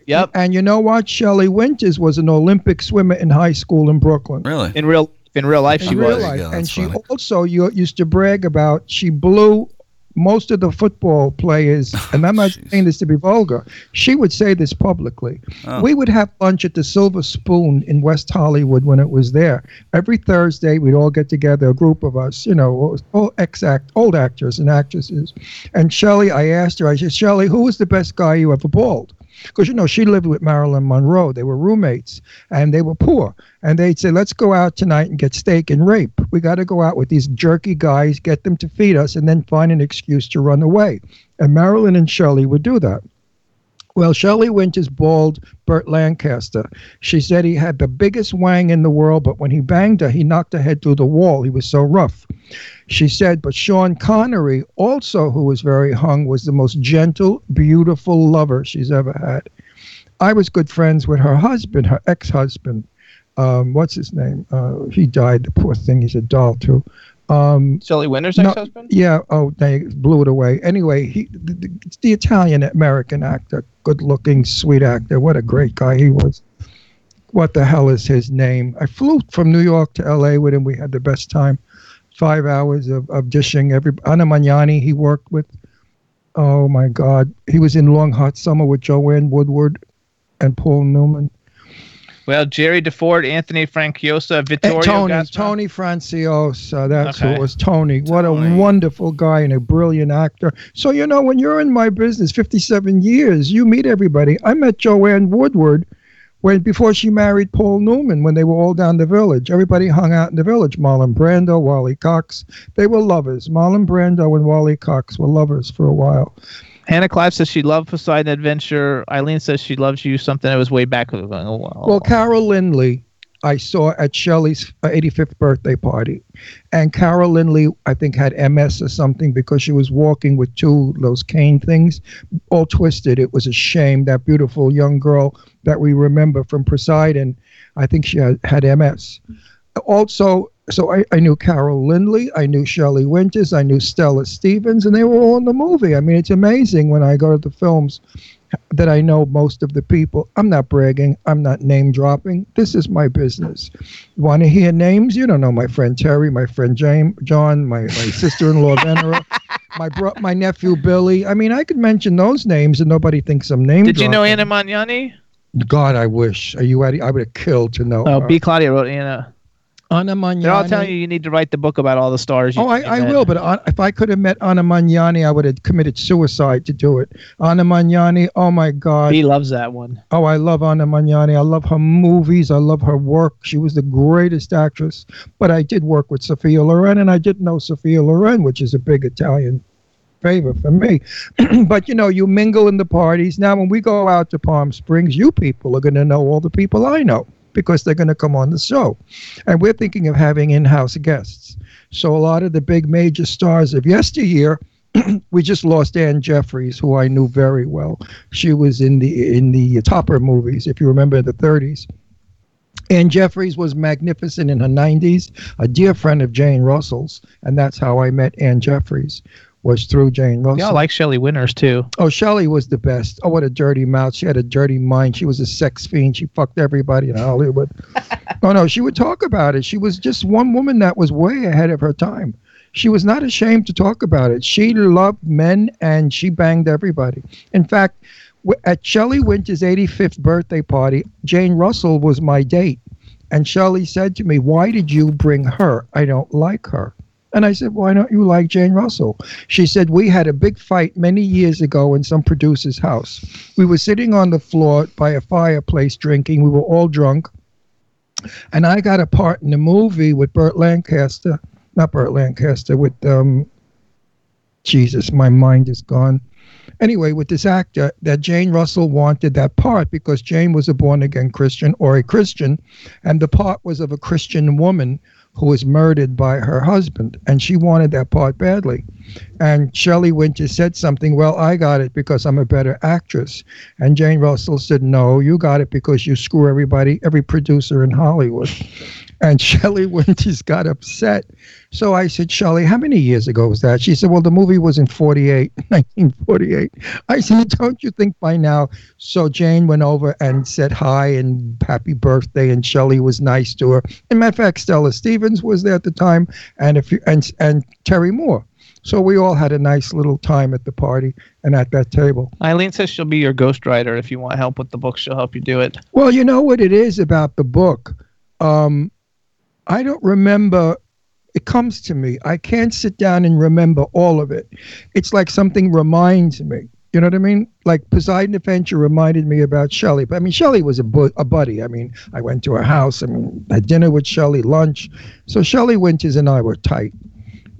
Yep. And you know what? Shelley Winters was an Olympic swimmer in high school in Brooklyn. Really? In real in real life, she in was. real There you life. go, and she funny. also you, used to brag about she blew most of the football players, and I'm not saying this to be vulgar. She would say this publicly. Oh. We would have lunch at the Silver Spoon in West Hollywood when it was there. Every Thursday, we'd all get together, a group of us, you know, all ex act, old actors and actresses. And Shelley, I asked her, I said, Shelley, who was the best guy you ever balled? Because you know she lived with Marilyn Monroe. They were roommates, and they were poor. And they'd say, "Let's go out tonight and get steak and rape. We got to go out with these jerky guys, get them to feed us, and then find an excuse to run away." And Marilyn and Shelley would do that. Well, Shelley Winters balled Burt Lancaster. She said he had the biggest wang in the world, but when he banged her, he knocked her head through the wall. He was so rough. She said, but Sean Connery, also who was very hung, was the most gentle, beautiful lover she's ever had. I was good friends with her husband, her ex-husband. Um, what's his name? Uh, he died. The poor thing. He's a doll too. Um, Shelley Winters' No, ex-husband. yeah. Oh, they blew it away. Anyway, he the, the Italian American actor, good-looking, sweet actor. What a great guy he was. What the hell is his name? I flew from New York to L.A. with him. We had the best time. Five hours of, of dishing. Every Anna Magnani he worked with. Oh my God, he was in Long Hot Summer with Joanne Woodward and Paul Newman. Well, Jerry DeFord, Anthony Franciosa, Vittorio Tony, Gassman. Tony Franciosa, that's who it was. Tony, what Tony. a wonderful guy and a brilliant actor. So you know, when you're in my business, 57 years, you meet everybody. I met Joanne Woodward when before she married Paul Newman when they were all down the village. Everybody hung out in the village. Marlon Brando, Wally Cox, they were lovers. Marlon Brando and Wally Cox were lovers for a while. Hannah Clive says she loved Poseidon Adventure. Eileen says she loves you. Something that was way back. Oh, wow. Well, Carol Lynley, I saw at Shelley's uh, 85th birthday party. And Carol Lynley, I think, had MS or something because she was walking with two those cane things, all twisted. It was a shame. That beautiful young girl that we remember from Poseidon, I think she had, had MS. Also, so I, I knew Carol Lynley, I knew Shelley Winters, I knew Stella Stevens, and they were all in the movie. I mean, it's amazing when I go to the films that I know most of the people. I'm not bragging. I'm not name dropping. This is my business. Want to hear names? You don't know my friend Terry, my friend James, John, my, my sister-in-law Venera, my bro- my nephew Billy. I mean, I could mention those names and nobody thinks I'm name Did you know. Anna Magnani? God, I wish. Are you ready? I would have killed to know. Oh, her. B. Claudia wrote Anna. Anna Magnani. They're all telling you you need to write the book about all the stars. You, Oh, I, I will, but if I could have met Anna Magnani, I would have committed suicide to do it. Anna Magnani, oh my God. He loves that one. Oh, I love Anna Magnani. I love her movies. I love her work. She was the greatest actress. But I did work with Sophia Loren, and I did know Sophia Loren, which is a big Italian favor for me. but you know, you mingle in the parties. Now, when we go out to Palm Springs, you people are going to know all the people I know because they're going to come on the show. And we're thinking of having in house guests. So a lot of the big major stars of yesteryear. we just lost Anne Jeffreys, who I knew very well. She was in the in the Topper movies, if you remember the 30s. Anne Jeffreys was magnificent in her 90s, a dear friend of Jane Russell's, and that's how I met Anne Jeffreys. Was through Jane Russell. Yeah, I like Shelley Winters too. Oh, Shelley was the best. Oh, what a dirty mouth. She had a dirty mind. She was a sex fiend. She fucked everybody in Hollywood. oh, no, she would talk about it. She was just one woman that was way ahead of her time. She was not ashamed to talk about it. She loved men and she banged everybody. In fact, at Shelley Winter's 85th birthday party, Jane Russell was my date. And Shelley said to me, Why did you bring her? I don't like her. And I said, Why don't you like Jane Russell? She said, We had a big fight many years ago in some producer's house. We were sitting on the floor by a fireplace drinking. We were all drunk. And I got a part in the movie with Burt Lancaster, not Burt Lancaster, with, um, Jesus, my mind is gone. Anyway, with this actor, that Jane Russell wanted that part because Jane was a born again Christian or a Christian, and the part was of a Christian woman who was murdered by her husband, and she wanted that part badly. And Shelley Winter said something, Well, I got it because I'm a better actress. And Jane Russell said, No, you got it because you screw everybody, every producer in Hollywood. And Shelley Winters got upset. So I said, Shelley, how many years ago was that? She said, Well, the movie was in 48, 1948. I said, Don't you think by now? So Jane went over and said hi and happy birthday, and Shelley was nice to her. And matter of fact, Stella Stevens was there at the time, and a few, and and Terry Moore. So we all had a nice little time at the party and at that table. Eileen says she'll be your ghostwriter if you want help with the book. She'll help you do it. Well, you know what it is about the book. Um, I don't remember. It comes to me. I can't sit down and remember all of it. It's like something reminds me. You know what I mean? Like Poseidon Adventure reminded me about Shelley. But I mean, Shelley was a, bu- a buddy. I mean, I went to her house. I mean, had dinner with Shelley, lunch. So Shelley Winters and I were tight.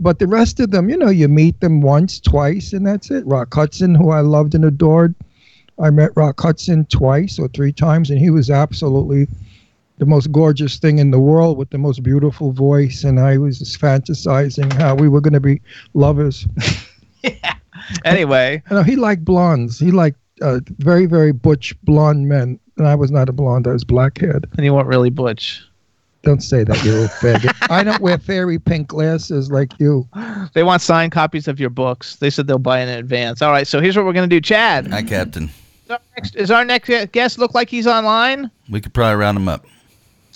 But the rest of them, you know, you meet them once, twice, and that's it. Rock Hudson, who I loved and adored. I met Rock Hudson twice or three times, and he was absolutely the most gorgeous thing in the world with the most beautiful voice. And I was just fantasizing how we were going to be lovers. yeah. Anyway, You know, he liked blondes. He liked uh, very, very butch blonde men. And I was not a blonde. I was black haired. and you weren't really butch. Don't say that, you little faggot. I don't wear fairy pink glasses like you. They want signed copies of your books. They said they'll buy in advance. All right, so here's what we're gonna do. Chad, Hi, Captain. does our next, does our next guest look like he's online? We could probably round him up.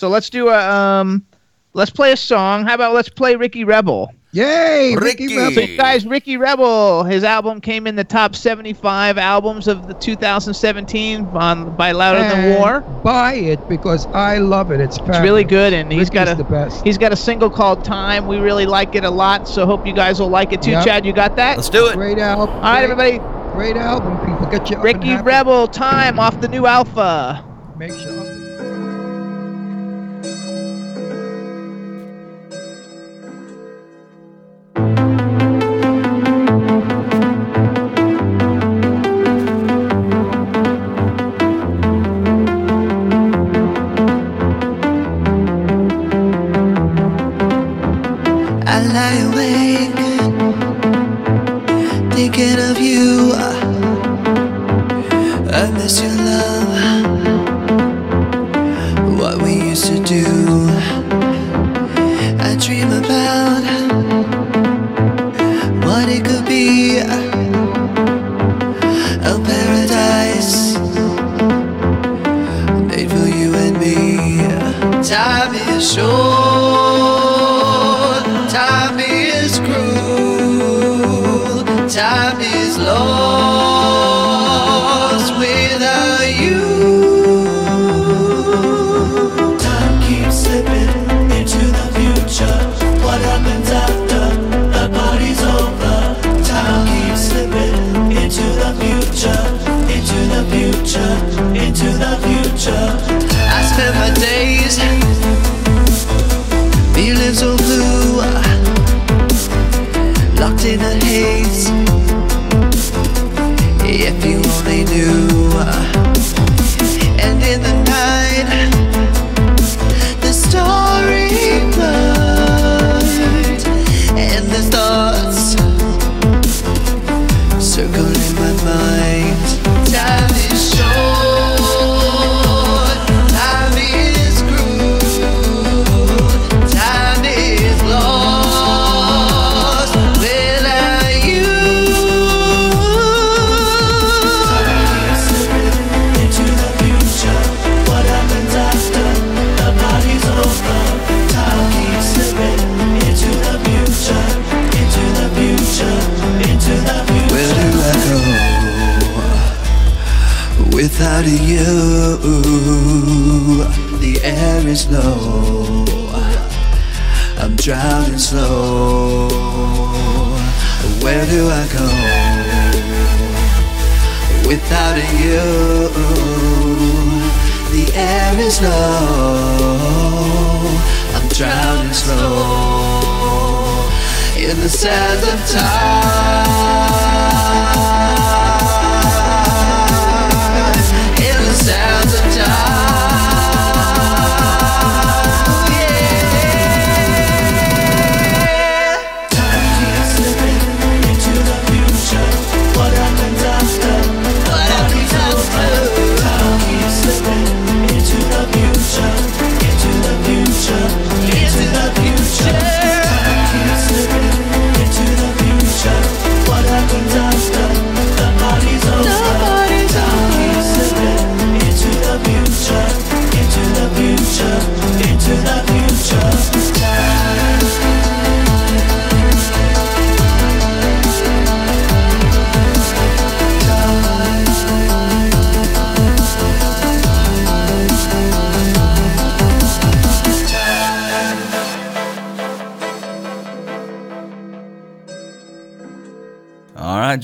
So let's do a um, let's play a song. How about let's play Ricky Rebel? Yay, Ricky, Ricky. Rebel. So guys, Ricky Rebel, his album came in the top 75 albums of the 2017 on by Louder Than War. Buy it because I love it. It's, It's really good, and he's got a the best. he's got a single called Time. We really like it a lot, so hope you guys will like it too. Yep. Chad, you got that? Let's do it. Great album. All right, everybody. Great album, people. Get you up and Ricky. Rebel, Time off the new Alpha. Make sure.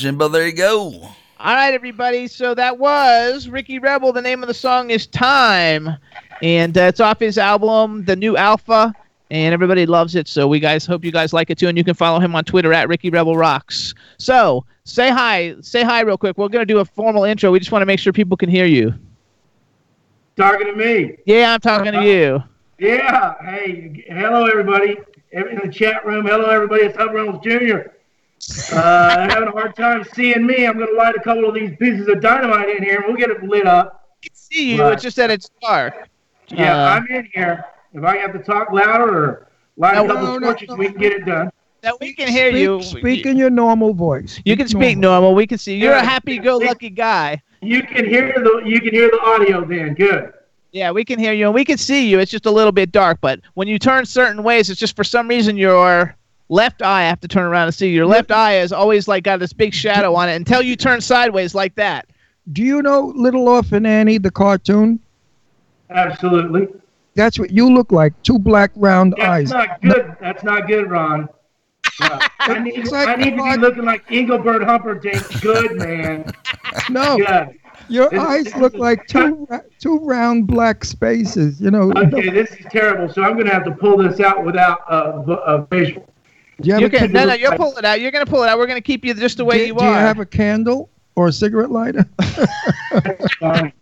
All right, Jimbo, there you go. All right, everybody. So that was Ricky Rebel. The name of the song is Time, and uh, it's off his album, The New Alpha, and everybody loves it. So we guys hope you guys like it too, and you can follow him on Twitter at Ricky Rebel Rocks. So say hi, say hi real quick. We're gonna do a formal intro. We just want to make sure people can hear you. Talking to me. Yeah, I'm talking to you. Yeah. Hey, hello everybody in the chat room. Hello everybody. It's Hub Reynolds Jr. Uh, they're having a hard time seeing me. I'm going to light a couple of these pieces of dynamite in here, and we'll get it lit up. We can see you. Right. It's just that it's dark. Yeah, Uh, I'm in here. If I have to talk louder or light No, a couple no, of no, torches, no. we can get it done. That we can hear Speak, you. speak in your normal voice. You can speak normal. We can see. You're a happy-go-lucky guy. You can hear the you can hear the audio then. Good. Yeah, we can hear you and we can see you. It's just a little bit dark, but when you turn certain ways, it's just for some reason your left eye. I have to turn around and see. Your left eye is always like got this big shadow on it until you turn sideways like that. Do you know Little Orphan Annie, the cartoon? Absolutely. That's what you look like. Two black round That's eyes. That's not good. That's not good, Ron. Yeah. I need It's like I need to be looking like Engelbert Humperdinck. Good man. No, Good. your It's- eyes it's- look like two ra- two round black spaces. You know. Okay, this is terrible. So I'm going to have to pull this out without uh, a uh, visual. Do you have You a can can- no no. You'll pull it out. You're gonna pull it out. We're gonna keep you just the way do, you do you have a candle or a cigarette lighter?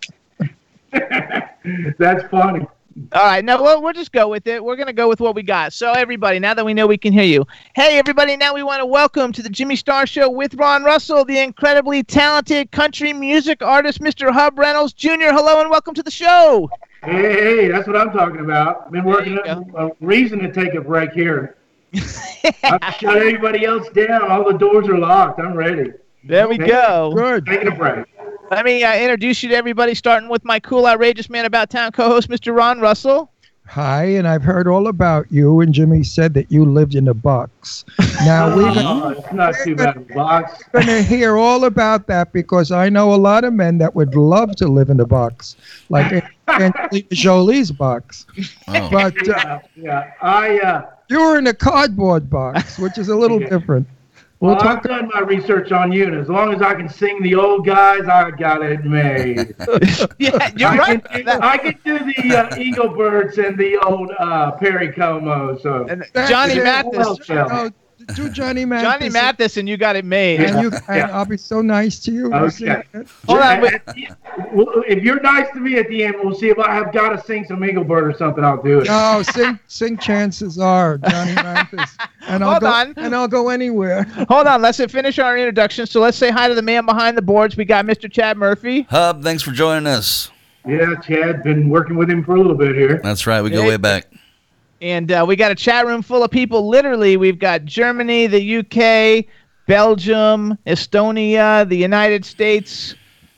That's funny. All right, now we'll, we'll just go with it. We're going to go with what we got. So, everybody, now that we know we can hear you, hey, everybody, now we want to welcome to the Jimmy Star Show with Ron Russell, the incredibly talented country music artist, Mr. Hub Reynolds Jr. Hello and welcome to the show. Hey, hey, that's what I'm talking about. Been working you up a reason to take a break here. I've shut everybody else down. All the doors are locked. I'm ready. There we go. Good. Taking a break. Let me uh, introduce you to everybody, starting with my cool, outrageous man about town co host, Mr. Ron Russell. Hi, and I've heard all about you. And Jimmy said that you lived in a box. Now we're Oh, not too bad box. going to hear all about that because I know a lot of men that would love to live in a box, like Angelina Jolie's box. Oh. But uh, Yeah, yeah. I uh, you were in a cardboard box, which is a little Yeah. different. We'll well, talk. I've done my research on you, and as long as I can sing the old guys, I got it made. yeah, you're I right. Can do, I can do the uh, Eagle Birds and the old uh, Perry Como. So That's Johnny it. Mathis. Do Johnny Mathis. Johnny Mathis, and you got it made. And, you, and Yeah. I'll be so nice to you. You Okay. Hold on, wait. At the- well, if you're nice to me at the end, we'll see if I have got to sing some Eagle Bird or something. I'll do it. No, sing, sing. Chances are Johnny Mathis, and I'll Hold go, on. and I'll go anywhere. Hold on, let's finish our introduction. So let's say hi to the man behind the boards. We got Mr. Chad Murphy. Hub, thanks for joining us. Yeah, Chad, been working with him for a little bit here. That's right. We go Hey. way back. And uh, we got a chat room full of people. Literally, we've got Germany, the UK, Belgium, Estonia, the United States,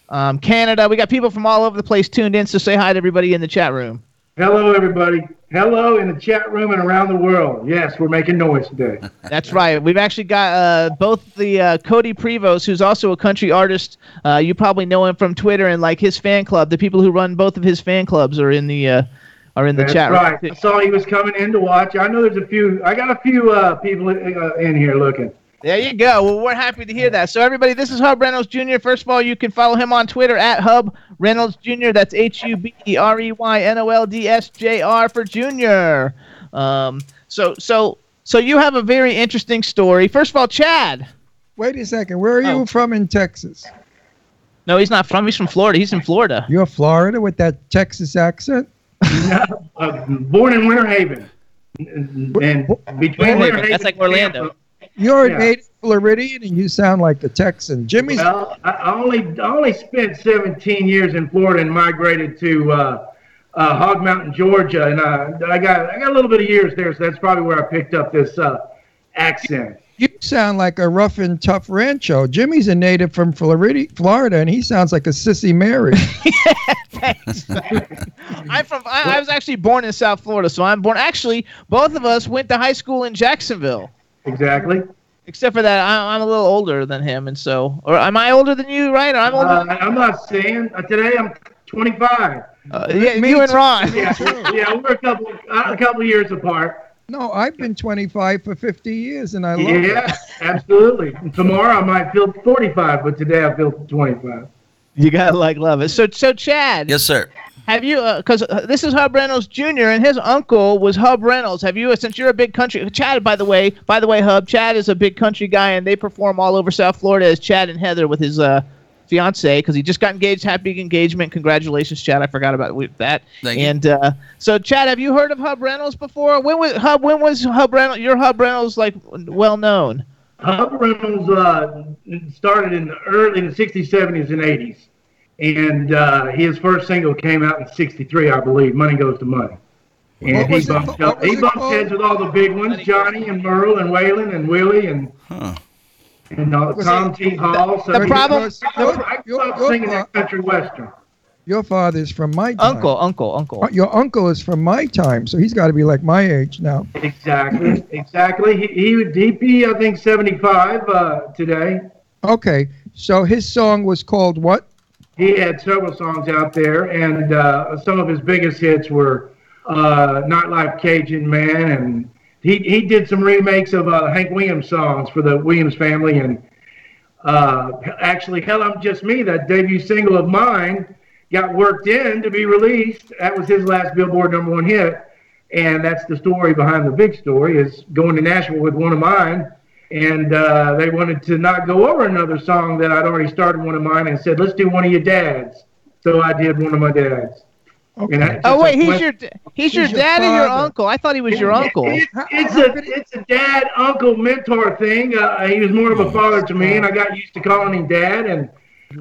um, Canada. We got people from all over the place tuned in. So say hi to everybody in the chat room. Hello, everybody. Hello in the chat room and around the world. Yes, we're making noise today. That's right. We've actually got uh, both the uh, Cody Prevost, who's also a country artist. Uh, you probably know him from Twitter and like his fan club. The people who run both of his fan clubs are in the uh, are in the That's chat right. room. I saw he was coming in to watch. I know there's a few. I got a few uh, people uh, in here looking. There you go. Well, we're happy to hear that. So, everybody, this is Hub Reynolds Jr. First of all, you can follow him on Twitter at Hub Reynolds Jr. That's H U B E R E Y N O L D S J R for Junior. Um, so, so, so you have a very interesting story. First of all, Chad. Wait a second. Where are you Oh. from in Texas? No, he's not from. He's from Florida. He's in Florida. You're Florida with that Texas accent. Uh, born in Winter Haven, and and between Winter Haven, That's like and Orlando. You're a native Floridian, and you sound like a Texan. Jimmy's. Well, I I only I only spent 17 years in Florida and migrated to uh, uh, Hog Mountain, Georgia, and uh, I got I got a little bit of years there, so that's probably where I picked up this uh, accent. You sound like a rough and tough rancho. Jimmy's a native from Florida, Florida, and he sounds like a sissy Mary. I'm from. I, I was actually born in South Florida, so I'm born. Actually, both of us went to high school in Jacksonville. Exactly. Except for that, I, I'm a little older than him, and so, or am I older than you? Right? Or I'm older. Uh, I'm not saying uh, today I'm 25. Uh, yeah, you and Ron. Yeah, yeah, we're a couple uh, a couple years apart. No, I've been 25 for 50 years, and I love it. Yeah, absolutely. Tomorrow I might feel 45, but today I feel 25. You gotta like love it. So, so Chad, Yes, sir. have you? Because uh, this is Hub Reynolds Jr. and his uncle was Hub Reynolds. Have you? Since you're a big country, Chad. By the way, by the way, Hub, Chad is a big country guy, and they perform all over South Florida as Chad and Heather with his uh, fiance because he just got engaged. Happy engagement! Congratulations, Chad. I forgot about that. Thank you. and uh, so, Chad, have you heard of Hub Reynolds before? When was Hub? When was Hub Reynolds? Your Hub Reynolds like well known? Hub Reynolds uh, started in the early in the 60s, 70s, and 80s, and uh, his first single came out in '63, I believe. Money goes to money. And What he was it- bumped, up, he bumped heads with all the big ones, Johnny and Merle and Waylon and Willie and Huh. And uh, Tom T. Hall. So the problem- Because I your, grew up your, singing your, that country western. your father's from my time. Uncle, uncle, uncle. Uh, Your uncle is from my time, so he's got to be like my age now. Exactly, exactly. He, he would DP, I think, 75 uh, today. Okay, so his song was called what? He had several songs out there, and uh, some of his biggest hits were uh, "Nightlife Cajun Man," and he he did some remakes of uh, Hank Williams songs for the Williams family, and uh, actually, "Hell, I'm Just Me," that debut single of mine, got worked in to be released. That was his last Billboard number one hit, and that's the story behind the big story. Is going to Nashville with one of mine and uh, they wanted to not go over another song that I'd already started one of mine and said, let's do one of your dads. So I did one of my dads. Okay. And Oh wait, he's your he's your He's your dad or your uncle? I thought he was your uncle. It- it's a it's a dad uncle mentor thing. Uh, he was more of a father to me, and I got used to calling him dad. And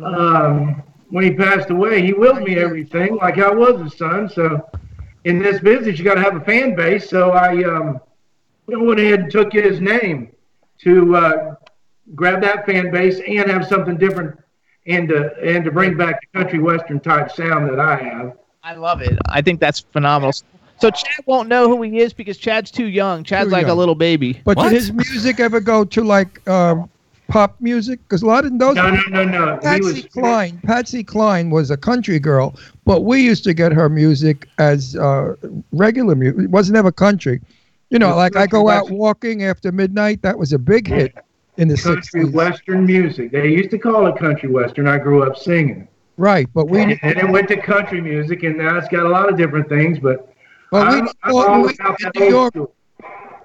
um, when he passed away, he willed me everything like I was his son. So in this business, you got to have a fan base. So I um, went ahead and took his name to uh, grab that fan base and have something different, and to and to bring back the country western type sound that I have. I love it. I think that's phenomenal. So Chad won't know who he is because Chad's too young. Chad's Too like a young. little baby. But What? did his music ever go to like um, pop music? Because a lot of those. No, no, no, no. He Patsy was Cline. Patsy Cline was a country girl, but we used to get her music as uh, regular music. It wasn't ever country. You know, like I go out walking after midnight. That was a big hit. in the country 60s. western music. They used to call it country western. I grew up singing. Right, but we And then it went to country music, and now it's got a lot of different things. But but we I'm, didn't I'm call all we- in New York- school.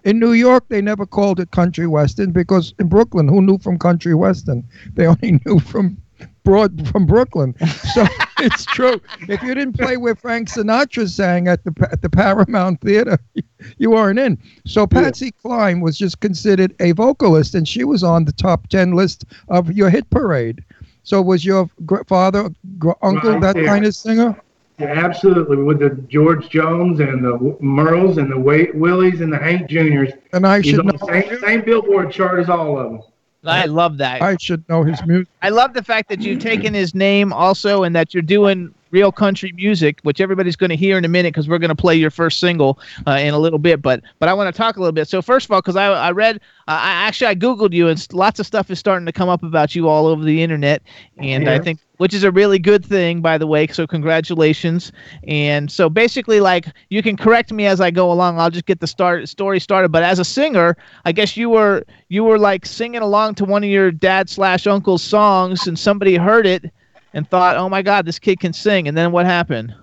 in New York they never called it country western because in Brooklyn, who knew from country western? They only knew from broad from Brooklyn. So it's true. If you didn't play where Frank Sinatra sang at the at the Paramount Theater, you weren't in. So Patsy Cline was just considered a vocalist, and she was on the top ten list of your hit parade. So was your father, gr- uncle, Right that there. kind of singer? Yeah, absolutely. With the George Jones and the Merles and the Wa- Willies and the Hank Juniors. And I He's should on know. the same, same Billboard chart as all of them. I love that. I should know his music. I love the fact that you've taken his name also and that you're doing real country music, which everybody's going to hear in a minute because we're going to play your first single uh, in a little bit. But but I want to talk a little bit. So first of all, because I, I read, uh, I actually I googled you and lots of stuff is starting to come up about you all over the internet, and I think which is a really good thing by the way. So congratulations. And so basically, like you can correct me as I go along. I'll just get the start story started. But as a singer, I guess you were you were like singing along to one of your dad slash uncle's songs, and somebody heard it and thought, "Oh my God, this kid can sing." And then what happened?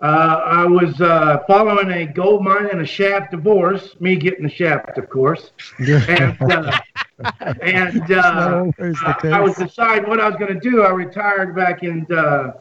Uh, I was uh, following a gold mine and a shaft divorce. Me getting the shaft, of course. And uh, and uh, I, I was deciding what I was going to do. I retired back in uh,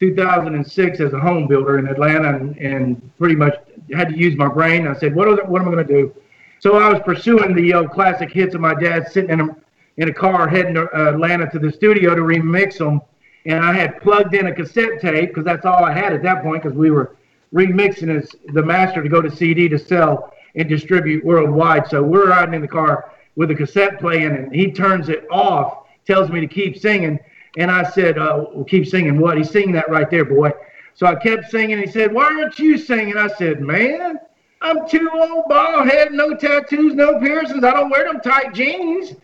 2006 as a home builder in Atlanta, and, and pretty much had to use my brain. I said, "What, are, what am I going to do?" So I was pursuing the uh, classic hits of my dad, sitting in a in a car heading to uh, Atlanta to the studio to remix them. And I had plugged in a cassette tape because that's all I had at that point because we were remixing as the master to go to CD to sell and distribute worldwide. So we're riding in the car with a cassette playing, and he turns it off, tells me to keep singing. And I said, uh, well, keep singing what? He's singing that right there, boy. So I kept singing. He said, why aren't you singing? I said, man, I'm too old, bald head, no tattoos, no piercings. I don't wear them tight jeans.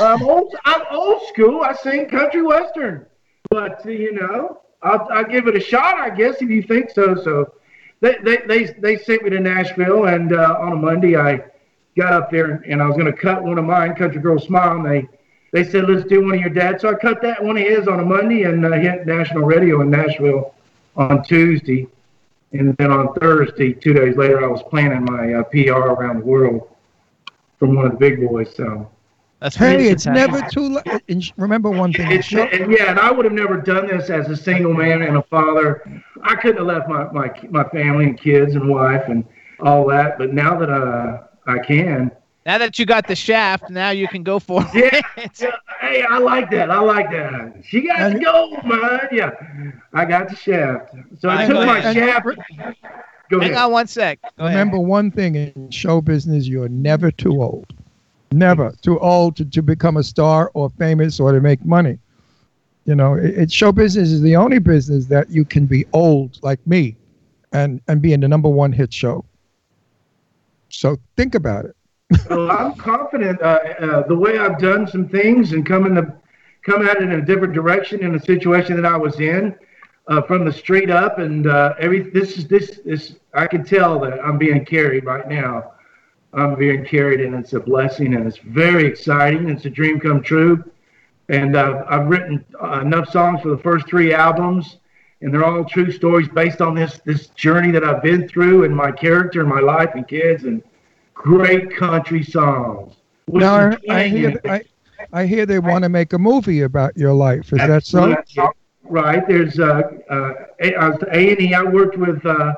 I'm old, I'm old school. I sing country western. But, you know, I'll, I'll give it a shot, I guess, if you think so. So they, they, they, they sent me to Nashville, and uh, on a Monday, I got up there and I was going to cut one of mine, Country Girl Smile, and they, they said, let's do one of your dad's. So I cut that one of his on a Monday and uh, hit national radio in Nashville on Tuesday. And then on Thursday, two days later, I was planning my uh, PR around the world from one of the big boys. So That's Hey, pretty it's fantastic. never too late. And remember one thing. it's, show- and yeah, and I would have never done this as a single man and a father. I couldn't have left my, my, my family and kids and wife and all that. But now that uh, I can, Now that you got the shaft, now you can go for it. yeah, hey, I like that. I like that. She got the gold, man. Yeah, I got the shaft. So I And- took my and- shaft. Go Hang ahead. on one sec. Go ahead. Remember one thing in show business, you're never too old. Never too old to, to become a star or famous or to make money. You know, it, show business is the only business that you can be old like me and, and be in the number one hit show. So think about it. well, I'm confident. Uh, uh, the way I've done some things and come in the come at it in a different direction in the situation that I was in, uh, from the street up, and uh, every this is this this I can tell that I'm being carried right now. I'm being carried, and it's a blessing, and it's very exciting. It's a dream come true, and uh, I've written uh, enough songs for the first three albums, and they're all true stories based on this this journey that I've been through and my character and my life and kids and great country songs. Now, I, hear. I, I hear they want to make a movie about your life. Is that so? Right. There's uh, uh, A and E. I worked with uh,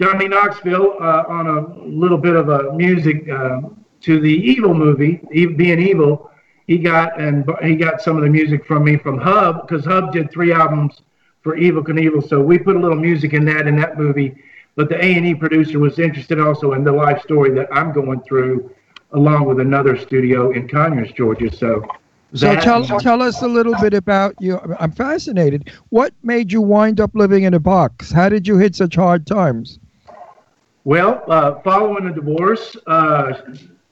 Johnny Knoxville uh, on a little bit of a music uh, to the Evel movie, Being Evel. He got and he got some of the music from me from Hub because Hub did three albums for Evel Knievel. So we put a little music in that in that movie. But the A and E producer was interested also in the life story that I'm going through, along with another studio in Conyers, Georgia. So. So tell tell us a little bit about you. I'm fascinated. What made you wind up living in a box? How did you hit such hard times? Well, uh, following a divorce, uh,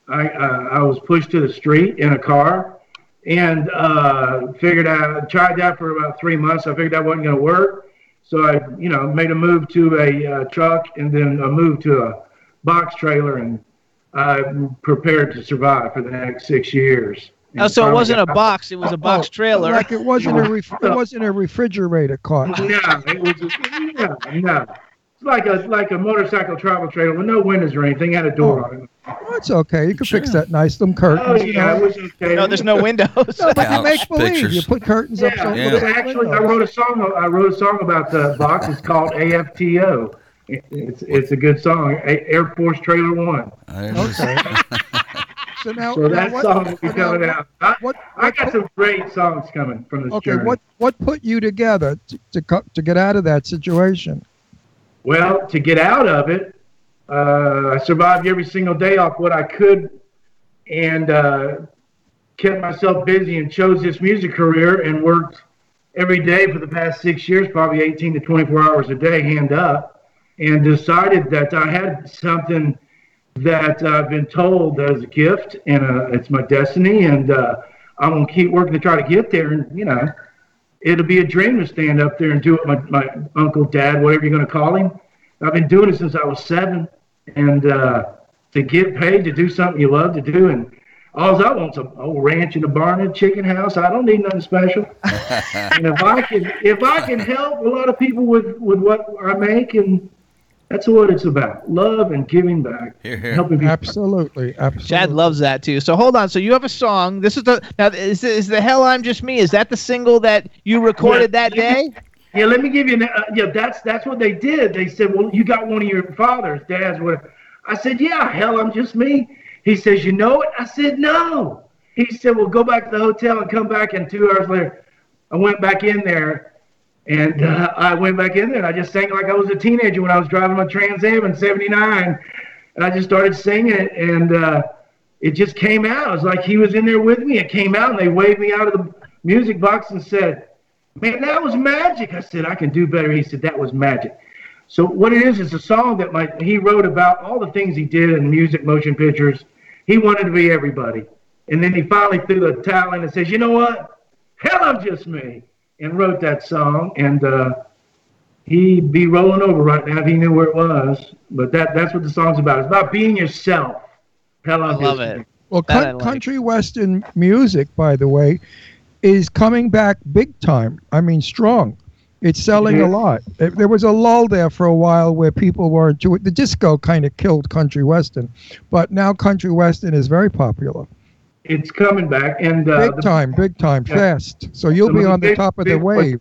I, uh, I was pushed to the street in a car and uh, figured out, tried that for about three months. I figured that wasn't going to work. So I, you know, made a move to a uh, truck and then a move to a box trailer and I'm prepared to survive for the next six years. Oh, so it wasn't a box; it was a box trailer. Like it wasn't a ref- it wasn't a refrigerator car. No, it was just, no, no. It's like a like a motorcycle travel trailer with no windows or anything. Had a door oh. on it. Oh, That's okay. You can fix that nice. Them curtains. Oh you yeah, know. it was okay. No, there's no windows. No, but you Couch make believe. pictures. You put curtains up. Yeah, so Yeah. Actually, I wrote a song. I wrote a song about the box. It's called AFTO. It's it's a good song. A- Air Force Trailer One. There it is. Okay. So now, So now that what, song will be coming what- out. I, What, I got some great songs coming from this okay, journey. what what put you together to to, to get out of that situation? Well, to get out of it, uh, I survived every single day off what I could, and uh, kept myself busy and chose this music career and worked every day for the past six years, probably 18 to 24 hours a day, hand up, and decided that I had something that I've been told as a gift, and uh, it's my destiny, and uh, I'm gonna keep working to try to get there, and you know it'll be a dream to stand up there and do it. My, my uncle, dad, whatever you're going to call him. I've been doing it since I was seven, and uh, to get paid to do something you love to do, and all I want's a old ranch and a barn and a chicken house. I don't need nothing special. and if I can, if I can help a lot of people with with what I make, and that's what it's about: love and giving back, Here, here. helping people. Absolutely, absolutely. Chad loves that too. So hold on. So you have a song. This is the now. Is is the hell I'm just me? Is that the single that you recorded Yeah. that day? Yeah, let me give you. An, uh, yeah, that's that's what they did. They said, "Well, you got one of your fathers, dad's, whatever." I said, "Yeah, hell, I'm just me." He says, "You know it?" I said, "No." He said, "Well, go back to the hotel and come back." And two hours later, I went back in there, and uh, I went back in there and I just sang like I was a teenager when I was driving my Trans Am in '79, and I just started singing it, and uh, it just came out. It was like he was in there with me. It came out, and they waved me out of the music box and said. Man, that was magic. I said, I can do better. He said, that was magic. So what it is is a song that my he wrote about all the things he did in music, motion pictures. He wanted to be everybody. And then he finally threw the towel in and says, you know what? Hell, I'm just me. And wrote that song. And uh, he'd be rolling over right now if he knew where it was. But that that's what the song's about. It's about being yourself. Hell, I'm love it. me. Well, That like. country western music, by the way, is coming back big time. I mean, strong. It's selling a lot. There there was a lull there for a while where people weren't doing the disco kind of killed country western, but now country western is very popular. It's coming back. And uh, Big the- time, big time, Yeah. fast. So you'll Some be on the big- top of the big- wave.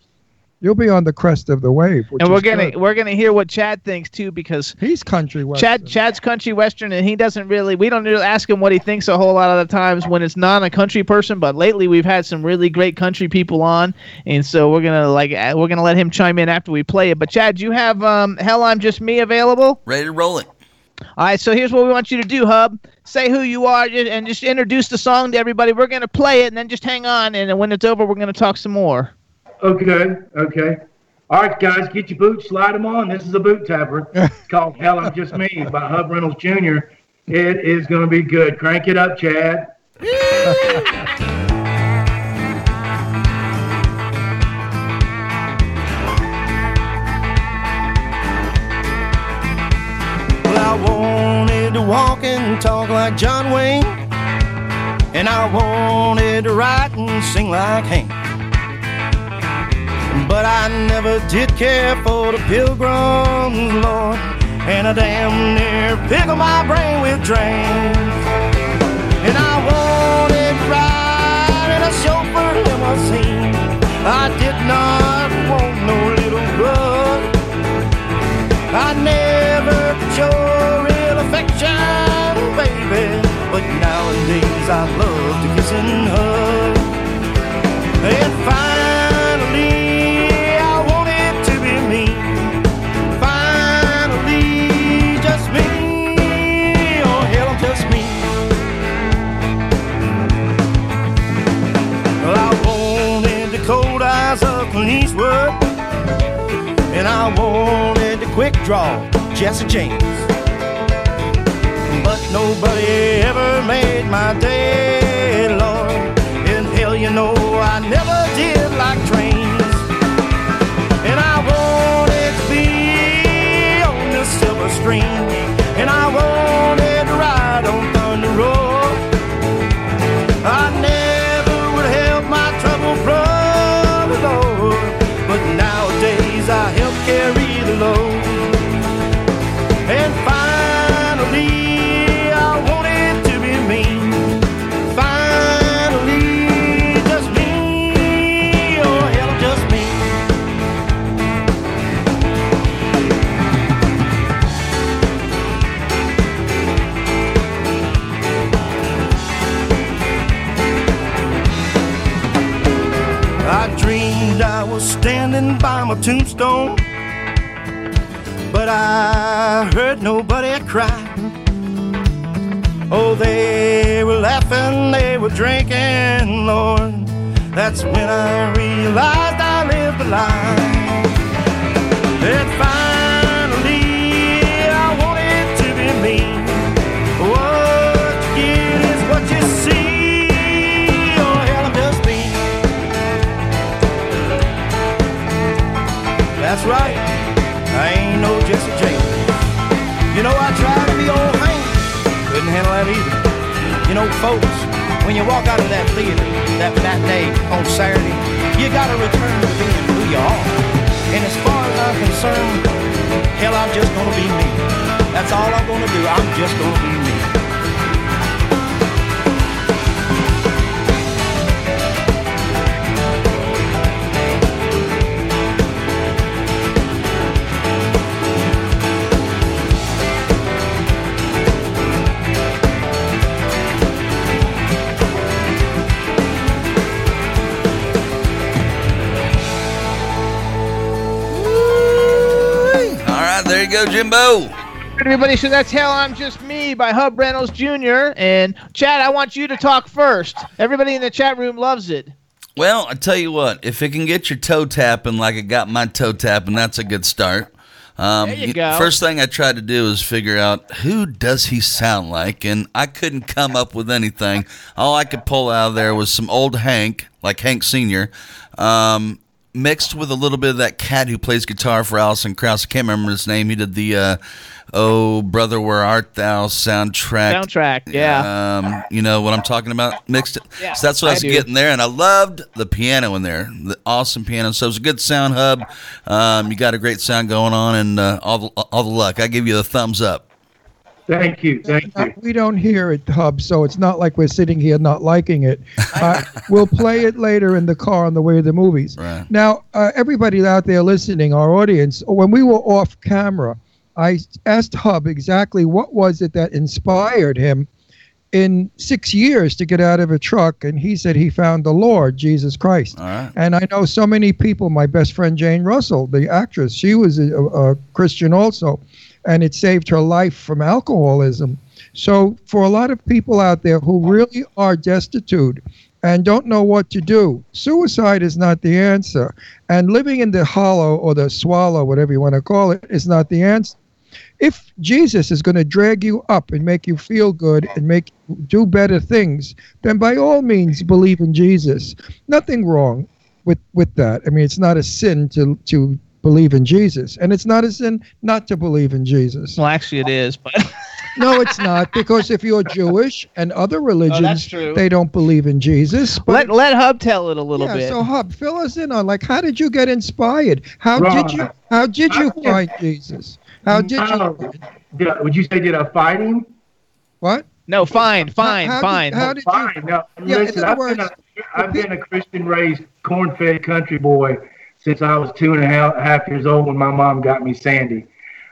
You'll be on the crest of the wave. Which And we're gonna good. we're gonna hear what Chad thinks too because He's country western. Chad Chad's country western and he doesn't really we don't really ask him what he thinks a whole lot of the times when it's not a country person but lately we've had some really great country people on and so we're gonna like uh, we're gonna let him chime in after we play it but Chad you have um hell I'm just me available Ready to roll it. All right so here's what we want you to do Hub say who you are and just introduce the song to everybody we're gonna play it and then just hang on and when it's over we're gonna talk some more Okay, okay. All right, guys, get your boots, slide them on. This is a boot tapper. It's called Hell I'm Just Me by Hub Reynolds Jr. It is going to be good. Crank it up, Chad. walk and talk like John Wayne, and I wanted to write and sing like Hank. But I never did care for the pilgrims, Lord, and I damn near pickled my brain with drains. And I wanted to ride in a chauffeur limousine. I did not want no little bug. I never real affection, baby. But nowadays I love to kiss and hug. And finally, I want it to be me. Finally, just me. Oh, hell, just me. Well, I wanted the cold eyes of Clint Eastwood. And I wanted the quick draw, Jesse James. Nobody ever made my day, Lord. And hell, you know, I never did like trains. And I wanted to be on the silver stream. Tombstone. But I heard nobody cry. Oh, they were laughing, they were drinking, Lord. That's when I realized I lived a lie. Right. I ain't no Jesse James. You know, I tried to be old Hank. Couldn't handle that either. You know, folks, when you walk out of that theater, that matinee on Saturday, you gotta return to being who you are. And as far as I'm concerned, hell, I'm just gonna be me. That's all I'm gonna do. I'm just gonna be me. Right, there you go, Jimbo. Everybody, so that's Hell I'm Just Me by Hub Reynolds Jr. And Chad, I want you to talk first. Everybody in the chat room loves it. Well, I tell you what, if it can get your toe tapping like it got my toe tapping, that's a good start. Um, There you go. First thing I tried to do is figure out who does he sound like, and I couldn't come up with anything. All I could pull out of there was some old Hank, like Hank Senior, um, mixed with a little bit of that cat who plays guitar for Alison Krauss. I can't remember his name. He did the uh, "Oh Brother, Where Art Thou" soundtrack. Soundtrack, yeah. Um, you know what I'm talking about? Mixed it. Yeah, so that's what I, I was do. getting there, and I loved the piano in there. The awesome piano. So it was a good sound hub. Um, you got a great sound going on, and uh, all the all the luck. I give you the thumbs up. Thank you. Thank you. We don't hear it, Hub, so it's not like we're sitting here not liking it. Uh, we'll play it later in the car on the way to the movies. Right. Now, uh, everybody out there listening, our audience, when we were off camera, I asked Hub exactly what was it that inspired him in six years to get out of a truck, and he said he found the Lord, Jesus Christ. All right. And I know so many people. My best friend Jane Russell, the actress, she was a, a Christian also, and it saved her life from alcoholism. So, for a lot of people out there who really are destitute and don't know what to do, suicide is not the answer. And living in the hollow or the swallow, whatever you want to call it, is not the answer. If Jesus is going to drag you up and make you feel good and make you do better things, then by all means believe in Jesus. Nothing wrong with with that. I mean, it's not a sin to to believe in Jesus, and it's not a sin not to believe in Jesus. Well, actually, it is, but No, it's not because if you're Jewish and other oh, religions, true. they don't believe in Jesus. let let Hub tell it a little yeah, bit. so Hub, fill us in on like how did you get inspired? How did you how did you I- find Jesus? How did No. you Did, would you say did I fight him? what? no, fine, fine, how did- fine. how did you- Fine. No, Yeah, listen, I've, words, been a, I've been a Christian raised, corn fed country boy since I was two and a half, half years old when my mom got me Sandy.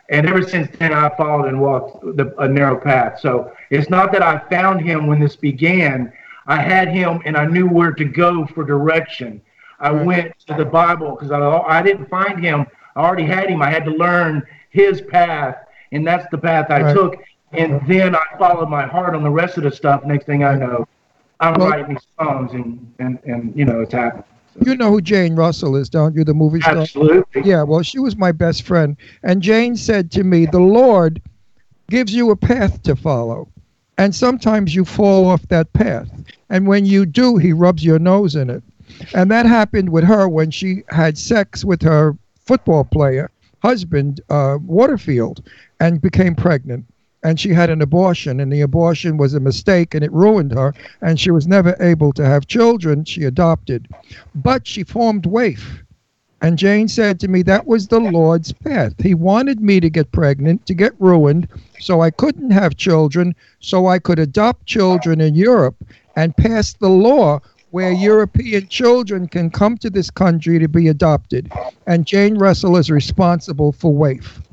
And ever since then, I followed and walked the, a narrow path. So it's not that I found him when this began. I had him and I knew where to go for direction. I mm-hmm. went to the Bible because I, I didn't find him. I already had him. I had to learn his path, and that's the path I Right. took. And mm-hmm. then I followed my heart on the rest of the stuff. Next thing I know, I'm Well- writing these songs, and, and, and you know, it's happening. You know who Jane Russell is, don't you? The movie star. Absolutely. Yeah, well, she was my best friend. And Jane said to me, The Lord gives you a path to follow. And sometimes you fall off that path. And when you do, he rubs your nose in it. And that happened with her when she had sex with her football player husband, uh, Waterfield, and became pregnant. And she had an abortion, and the abortion was a mistake, and it ruined her. And she was never able to have children. She adopted. But she formed WAIF. And Jane said to me, that was the Lord's path. He wanted me to get pregnant, to get ruined, so I couldn't have children, so I could adopt children in Europe and pass the law where European children can come to this country to be adopted. And Jane Russell is responsible for WAIF.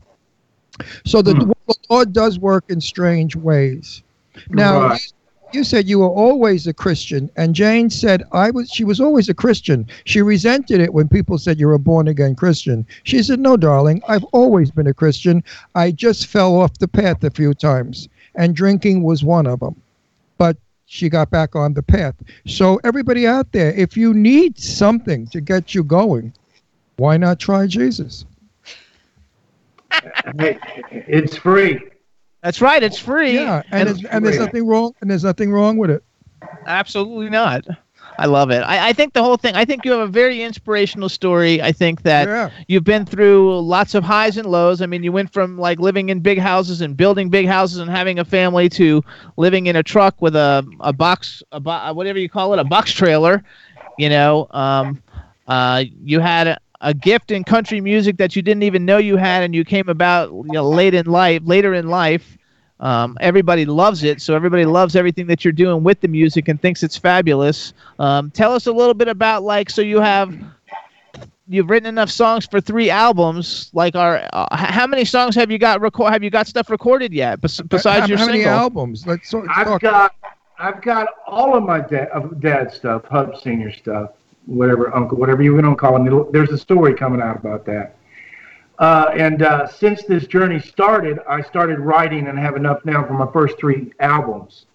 So the, hmm. the Lord does work in strange ways. Now, Right. you said you were always a Christian, and Jane said I was. She was always a Christian. She resented it when people said you're a born again Christian. She said, "No, darling, I've always been a Christian. I just fell off the path a few times, and drinking was one of them." But she got back on the path. So everybody out there, if you need something to get you going, why not try Jesus? Hey, it's free. That's right. It's free. Yeah, and, it's, and there's nothing wrong. And there's nothing wrong with it. Absolutely not. I love it. I, I think the whole thing. I think you have a very inspirational story. I think that Yeah. you've been through lots of highs and lows. I mean, you went from like living in big houses and building big houses and having a family to living in a truck with a a box, a bo- whatever you call it, a box trailer. You know, um, uh, you had a, a gift in country music that you didn't even know you had, and you came about you know, late in life, later in life. Um, everybody loves it, so everybody loves everything that you're doing with the music and thinks it's fabulous. Um, tell us a little bit about like so you have you've written enough songs for three albums. Like, are uh, how many songs have you got record? Have you got stuff recorded yet? Bes- besides how, your how many albums? Let's so- I've talk. got I've got all of my dad dad stuff, Hub Senior stuff, whatever Uncle, whatever you want to call him. There's a story coming out about that. Uh, and uh, since this journey started, I started writing and have enough now for my first three albums.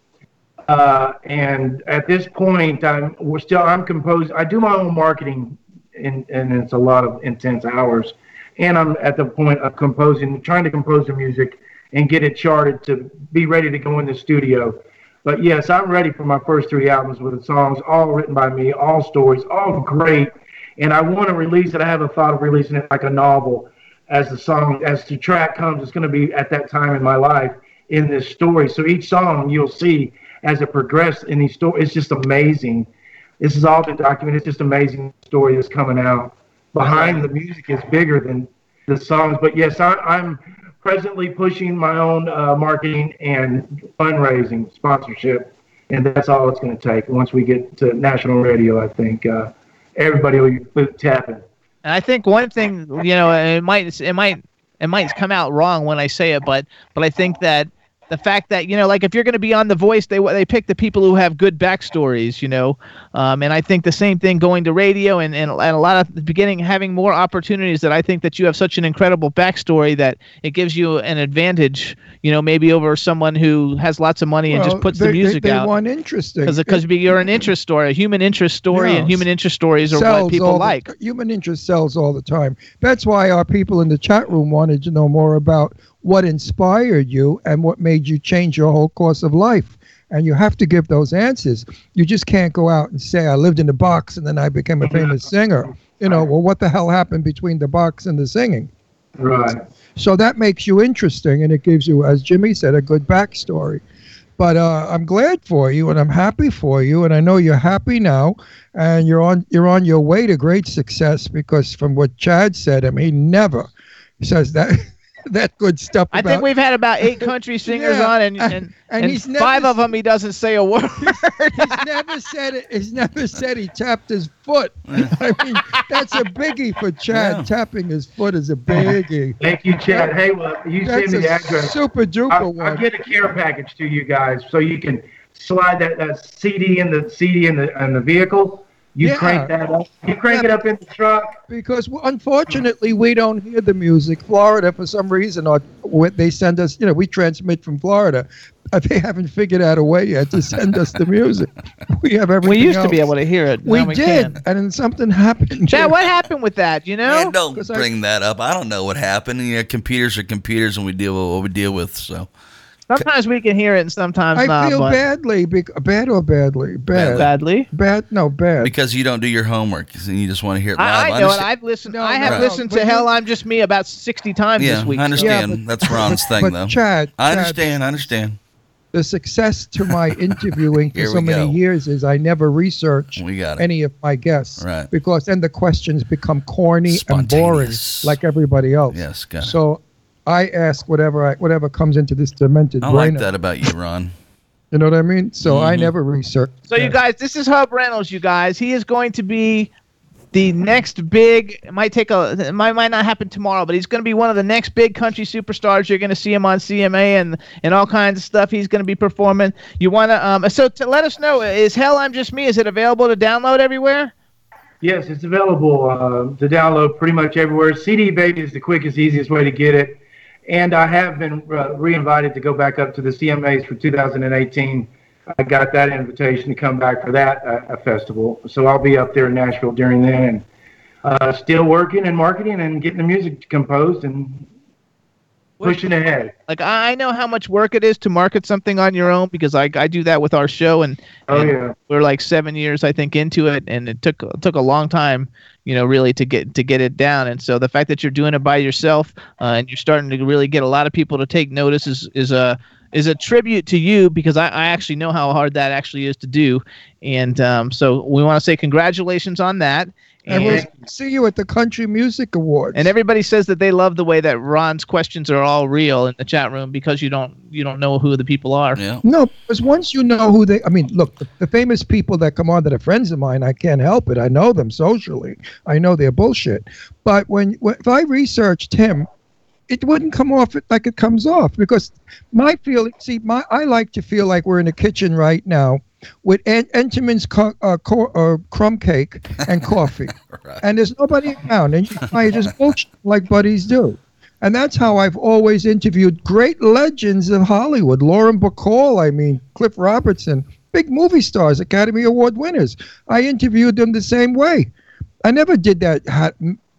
Uh, and at this point, I'm we're still I'm composed. I do my own marketing, and and it's a lot of intense hours. And I'm at the point of composing, trying to compose the music and get it charted to be ready to go in the studio. But yes, I'm ready for my first three albums with the songs all written by me, all stories, all great. And I want to release it. I have a thought of releasing it like a novel as the song, as the track comes. It's going to be at that time in my life in this story. So each song you'll see as it progresses in these stories, it's just amazing. This has all been documented. It's just amazing story that's coming out. Behind the music is bigger than the songs. But yes, I, I'm presently pushing my own uh, marketing and fundraising sponsorship, and that's all it's going to take. Once we get to national radio, I think uh, everybody will be tapping. And I think one thing, you know, it might it might it might come out wrong when I say it, but but I think that the fact that you know, like if you're going to be on The Voice, they they pick the people who have good backstories, you know, um, and I think the same thing going to radio and, and and a lot of the beginning having more opportunities. That I think that you have such an incredible backstory that it gives you an advantage, you know, maybe over someone who has lots of money and just puts they, the music they, they out. want interesting. Because you're an interest story, a human interest story, Yeah. and human interest stories are what people all the- like. human interest sells all the time. That's why our people in the chat room wanted to know more about what inspired you and what made you change your whole course of life. And you have to give those answers. You just can't go out and say, I lived in a box and then I became a famous singer. You know, well, what the hell happened between the box and the singing? Right. So that makes you interesting and it gives you, as Jimmy said, a good backstory. But uh, I'm glad for you and I'm happy for you and I know you're happy now and you're on you're on your way to great success because from what Chad said, I mean, he never says that that good stuff. I about, think we've had about eight country singers Yeah, on, and and- and, and and he's never five of them he doesn't say a word. he's never said it. He's never said he tapped his foot. I mean, that's a biggie for Chad. Yeah. Tapping his foot is a biggie. Thank you, Chad. Hey, well, you That's send me the a address. super duper I'll, one. I'll get a care package to you guys so you can slide that, that CD in the CD in the in the vehicle. You Yeah. crank that up. You crank it up in the truck. because unfortunately we don't hear the music. Florida, for some reason, or they send us, you know, we transmit from Florida. Uh, They haven't figured out a way yet to send us the music. We have everything. we used to be able to hear it. We, we did, Can't. and then something happened. Chad, what happened with that? You know? Man, don't 'Cause I- bring that up. I don't know what happened. You know, computers are computers, and we deal with what we deal with. So Sometimes we can hear it, and sometimes I not. feel but badly, bec- bad or badly, bad, badly. bad, no, bad. because you don't do your homework, and you just want to hear it live. I, I know it. understand- I've listened. No, I have no, listened but to you- Hell I'm Just Me about sixty times yeah, this week. I understand. Yeah, but- That's Ron's thing, but though. Chad, I Chad, understand. I understand. the success to my interviewing for Here so we many go. years is I never research We got it. any of my guests Right. because then the questions become corny and boring Spontaneous. like everybody else. Yes, got it. So I ask whatever I, whatever comes into this demented I brain. like that about you, Ron. You know what I mean? So I Mhm. never research. So you guys, this is Hub Reynolds. You guys, he is going to be the next big it might take a it might might not happen tomorrow, but he's going to be one of the next big country superstars. You're going to see him on CMA and and all kinds of stuff. He's going to be performing. You want to um so to let us know is Hell I'm Just Me is it available to download everywhere? Yes, it's available uh, to download pretty much everywhere. CD Baby is the quickest, easiest way to get it. And I have been uh, re-invited to go back up to the CMAs for 2018. I got that invitation to come back for that uh, festival. So I'll be up there in Nashville during then and uh, still working and marketing and getting the music composed and pushing ahead. Like I know how much work it is to market something on your own because I, I do that with our show and, Oh, yeah. we're like seven years I think into it and it took it took a long time you know really to get to get it down. And so the fact that you're doing it by yourself uh, and you're starting to really get a lot of people to take notice is is a is a tribute to you because I, I actually know how hard that actually is to do. And um, so we want to say congratulations on that And mm-hmm. we'll see you at the Country Music Awards. and everybody says that they love the way that Ron's questions are all real in the chat room because you don't you don't know who the people are. Yeah. No, because once you know who they, I mean, look, the, the famous people that come on that are friends of mine, I can't help it. I know them socially. I know they're bullshit. But when, when if I researched him, it wouldn't come off like it comes off because my feeling. See, my I like to feel like we're in a kitchen right now with en- Entenmann's co- uh, co- uh, crumb cake and coffee, and there's nobody around, and you, I just bullshit like buddies do. And that's how I've always interviewed great legends of Hollywood. Lauren Bacall, I mean, Cliff Robertson, big movie stars, Academy Award winners. I interviewed them the same way. I never did that ha-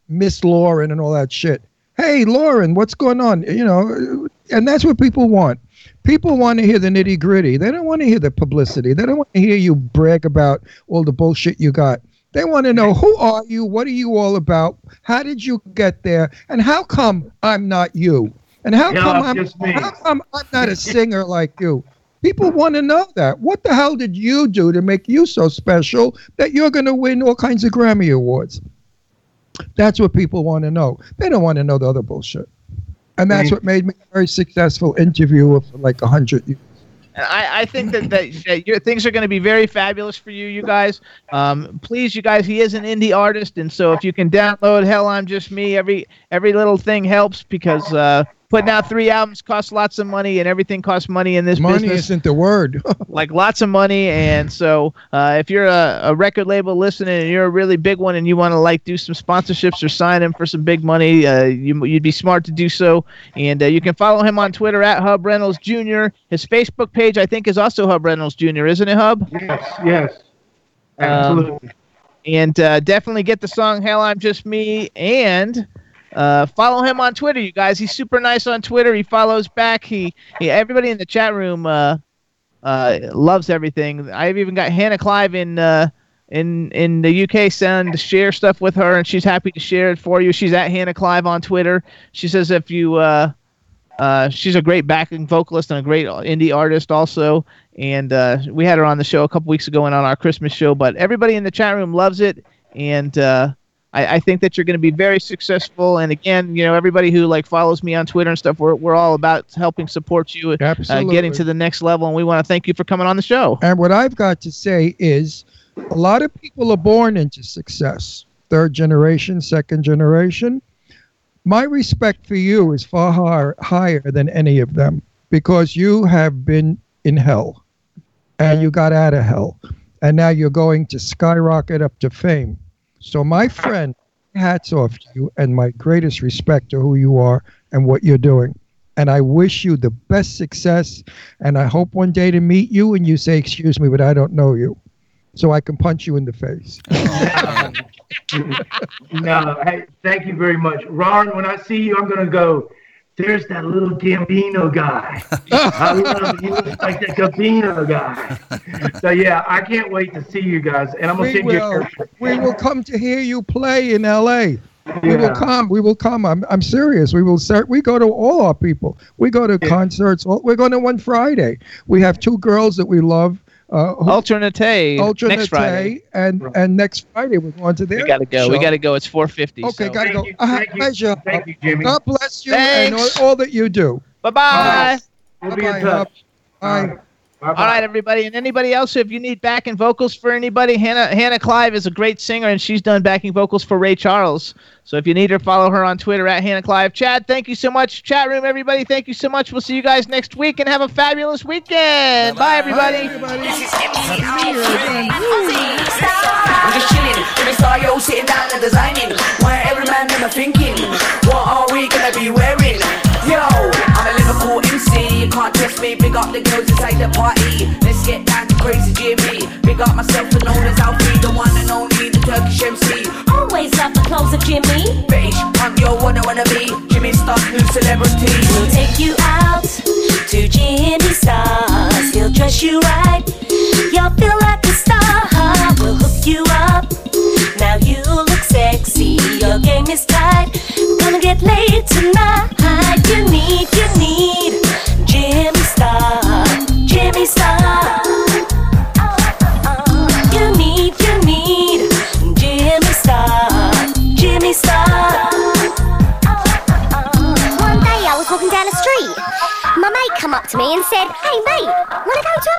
Miss Lauren and all that shit. Hey, Lauren, what's going on? You know, and that's what people want. People want to hear the nitty gritty. They don't want to hear the publicity. They don't want to hear you brag about all the bullshit you got. They want to know who are you? What are you all about? How did you get there? And how come I'm not you? And how Yeah, come I'm how come I'm not a singer like you? People want to know that. What the hell did you do to make you so special that you're going to win all kinds of Grammy awards? That's what people want to know. They don't want to know the other bullshit. And that's Right. what made me a very successful interviewer for like a hundred years. And I, I think that, that, that your things are going to be very fabulous for you, you guys. Um, please, you guys, he is an indie artist, and so if you can download "Hell I'm Just Me," every every little thing helps because uh, putting out three albums costs lots of money, and everything costs money in this Money business. isn't the word. like lots of money and so uh, if you're a, a record label listening and you're a really big one and you want to like do some sponsorships or sign him for some big money uh, you, you'd be smart to do so and uh, you can follow him on twitter at hub reynolds jr his facebook page i think is also hub reynolds jr isn't it hub Yes, yes. Um, Absolutely. and uh, definitely get the song "Hell I'm Just Me" and uh, follow him on Twitter, you guys. He's super nice on Twitter. He follows back. He, he everybody in the chat room uh, uh, loves everything. I've even got Hannah Clive in uh, in in the UK send to share stuff with her, and she's happy to share it for you. She's at Hannah Clive on Twitter. She says if you uh, uh, she's a great backing vocalist and a great indie artist also. And uh, we had her on the show a couple weeks ago and on our Christmas show. But everybody in the chat room loves it, and uh, I, I think that you're going to be very successful. And again, you know, everybody who like follows me on Twitter and stuff, we're we're all about helping support you, uh, getting to the next level. And we want to thank you for coming on the show. And what I've got to say is a lot of people are born into success. Third generation, second generation. My respect for you is far higher, higher than any of them because you have been in hell and you got out of hell. And now you're going to skyrocket up to fame. So, my friend, hats off to you and my greatest respect to who you are and what you're doing. And I wish you the best success. And I hope one day to meet you and you say, Excuse me, but I don't know you. So I can punch you in the face. no, hey, thank you very much. Ron, when I see you, I'm going to go, there's that little Gambino guy. I love it. He looks like the Gambino guy. So, yeah, I can't wait to see you guys. And I'm to we send will, picture. we will come to hear you play in LA. We will come. We will come. I'm, I'm serious. We will start. We go to all our people. We go to concerts. all- We're going to one Friday. We have two girls that we love. Uh, who- Alternate Ultra next Friday. and and next Friday we're going to their We gotta go. We gotta go. It's 4:50. Okay, so. gotta go. you, Uh, you, pleasure. thank you, Jimmy. God bless you and all, all that you do. Bye bye. We'll be in Bye-bye, touch. Hub. Bye. All right, everybody, and anybody else, if you need backing vocals for anybody, Hannah Hannah Clive is a great singer, and she's done backing vocals for Ray Charles. So if you need her, follow her on Twitter at Hannah Clive. Chad, thank you so much. Chat room, everybody, thank you so much. We'll see you guys next week, and have a fabulous weekend. Bye, everybody. I'm just chilling, in the studio, sitting down and designing. Where every man never thinking, what are we gonna be wearing? Yo, I'm a Liverpool MC, you can't trust me. Big up the girls inside the party. Let's get down to crazy Jimmy. Big up myself and known as Alfie, the one and only, the Turkish MC. Always love the clothes of Jimmy. Bitch, I'm your one I wanna be. Jimmy Star, new celebrity. We'll take you out to Jimmy Stars. He'll dress you right. You'll feel like a star. We'll hook you up. Now you sexy. Your game is tight. Gonna get laid tonight. You need, you need Jimmy Star. Jimmy Star. You need, you need Jimmy Star. Jimmy Star. One day I was walking down the street. My mate come up to me and said, Hey mate, wanna go to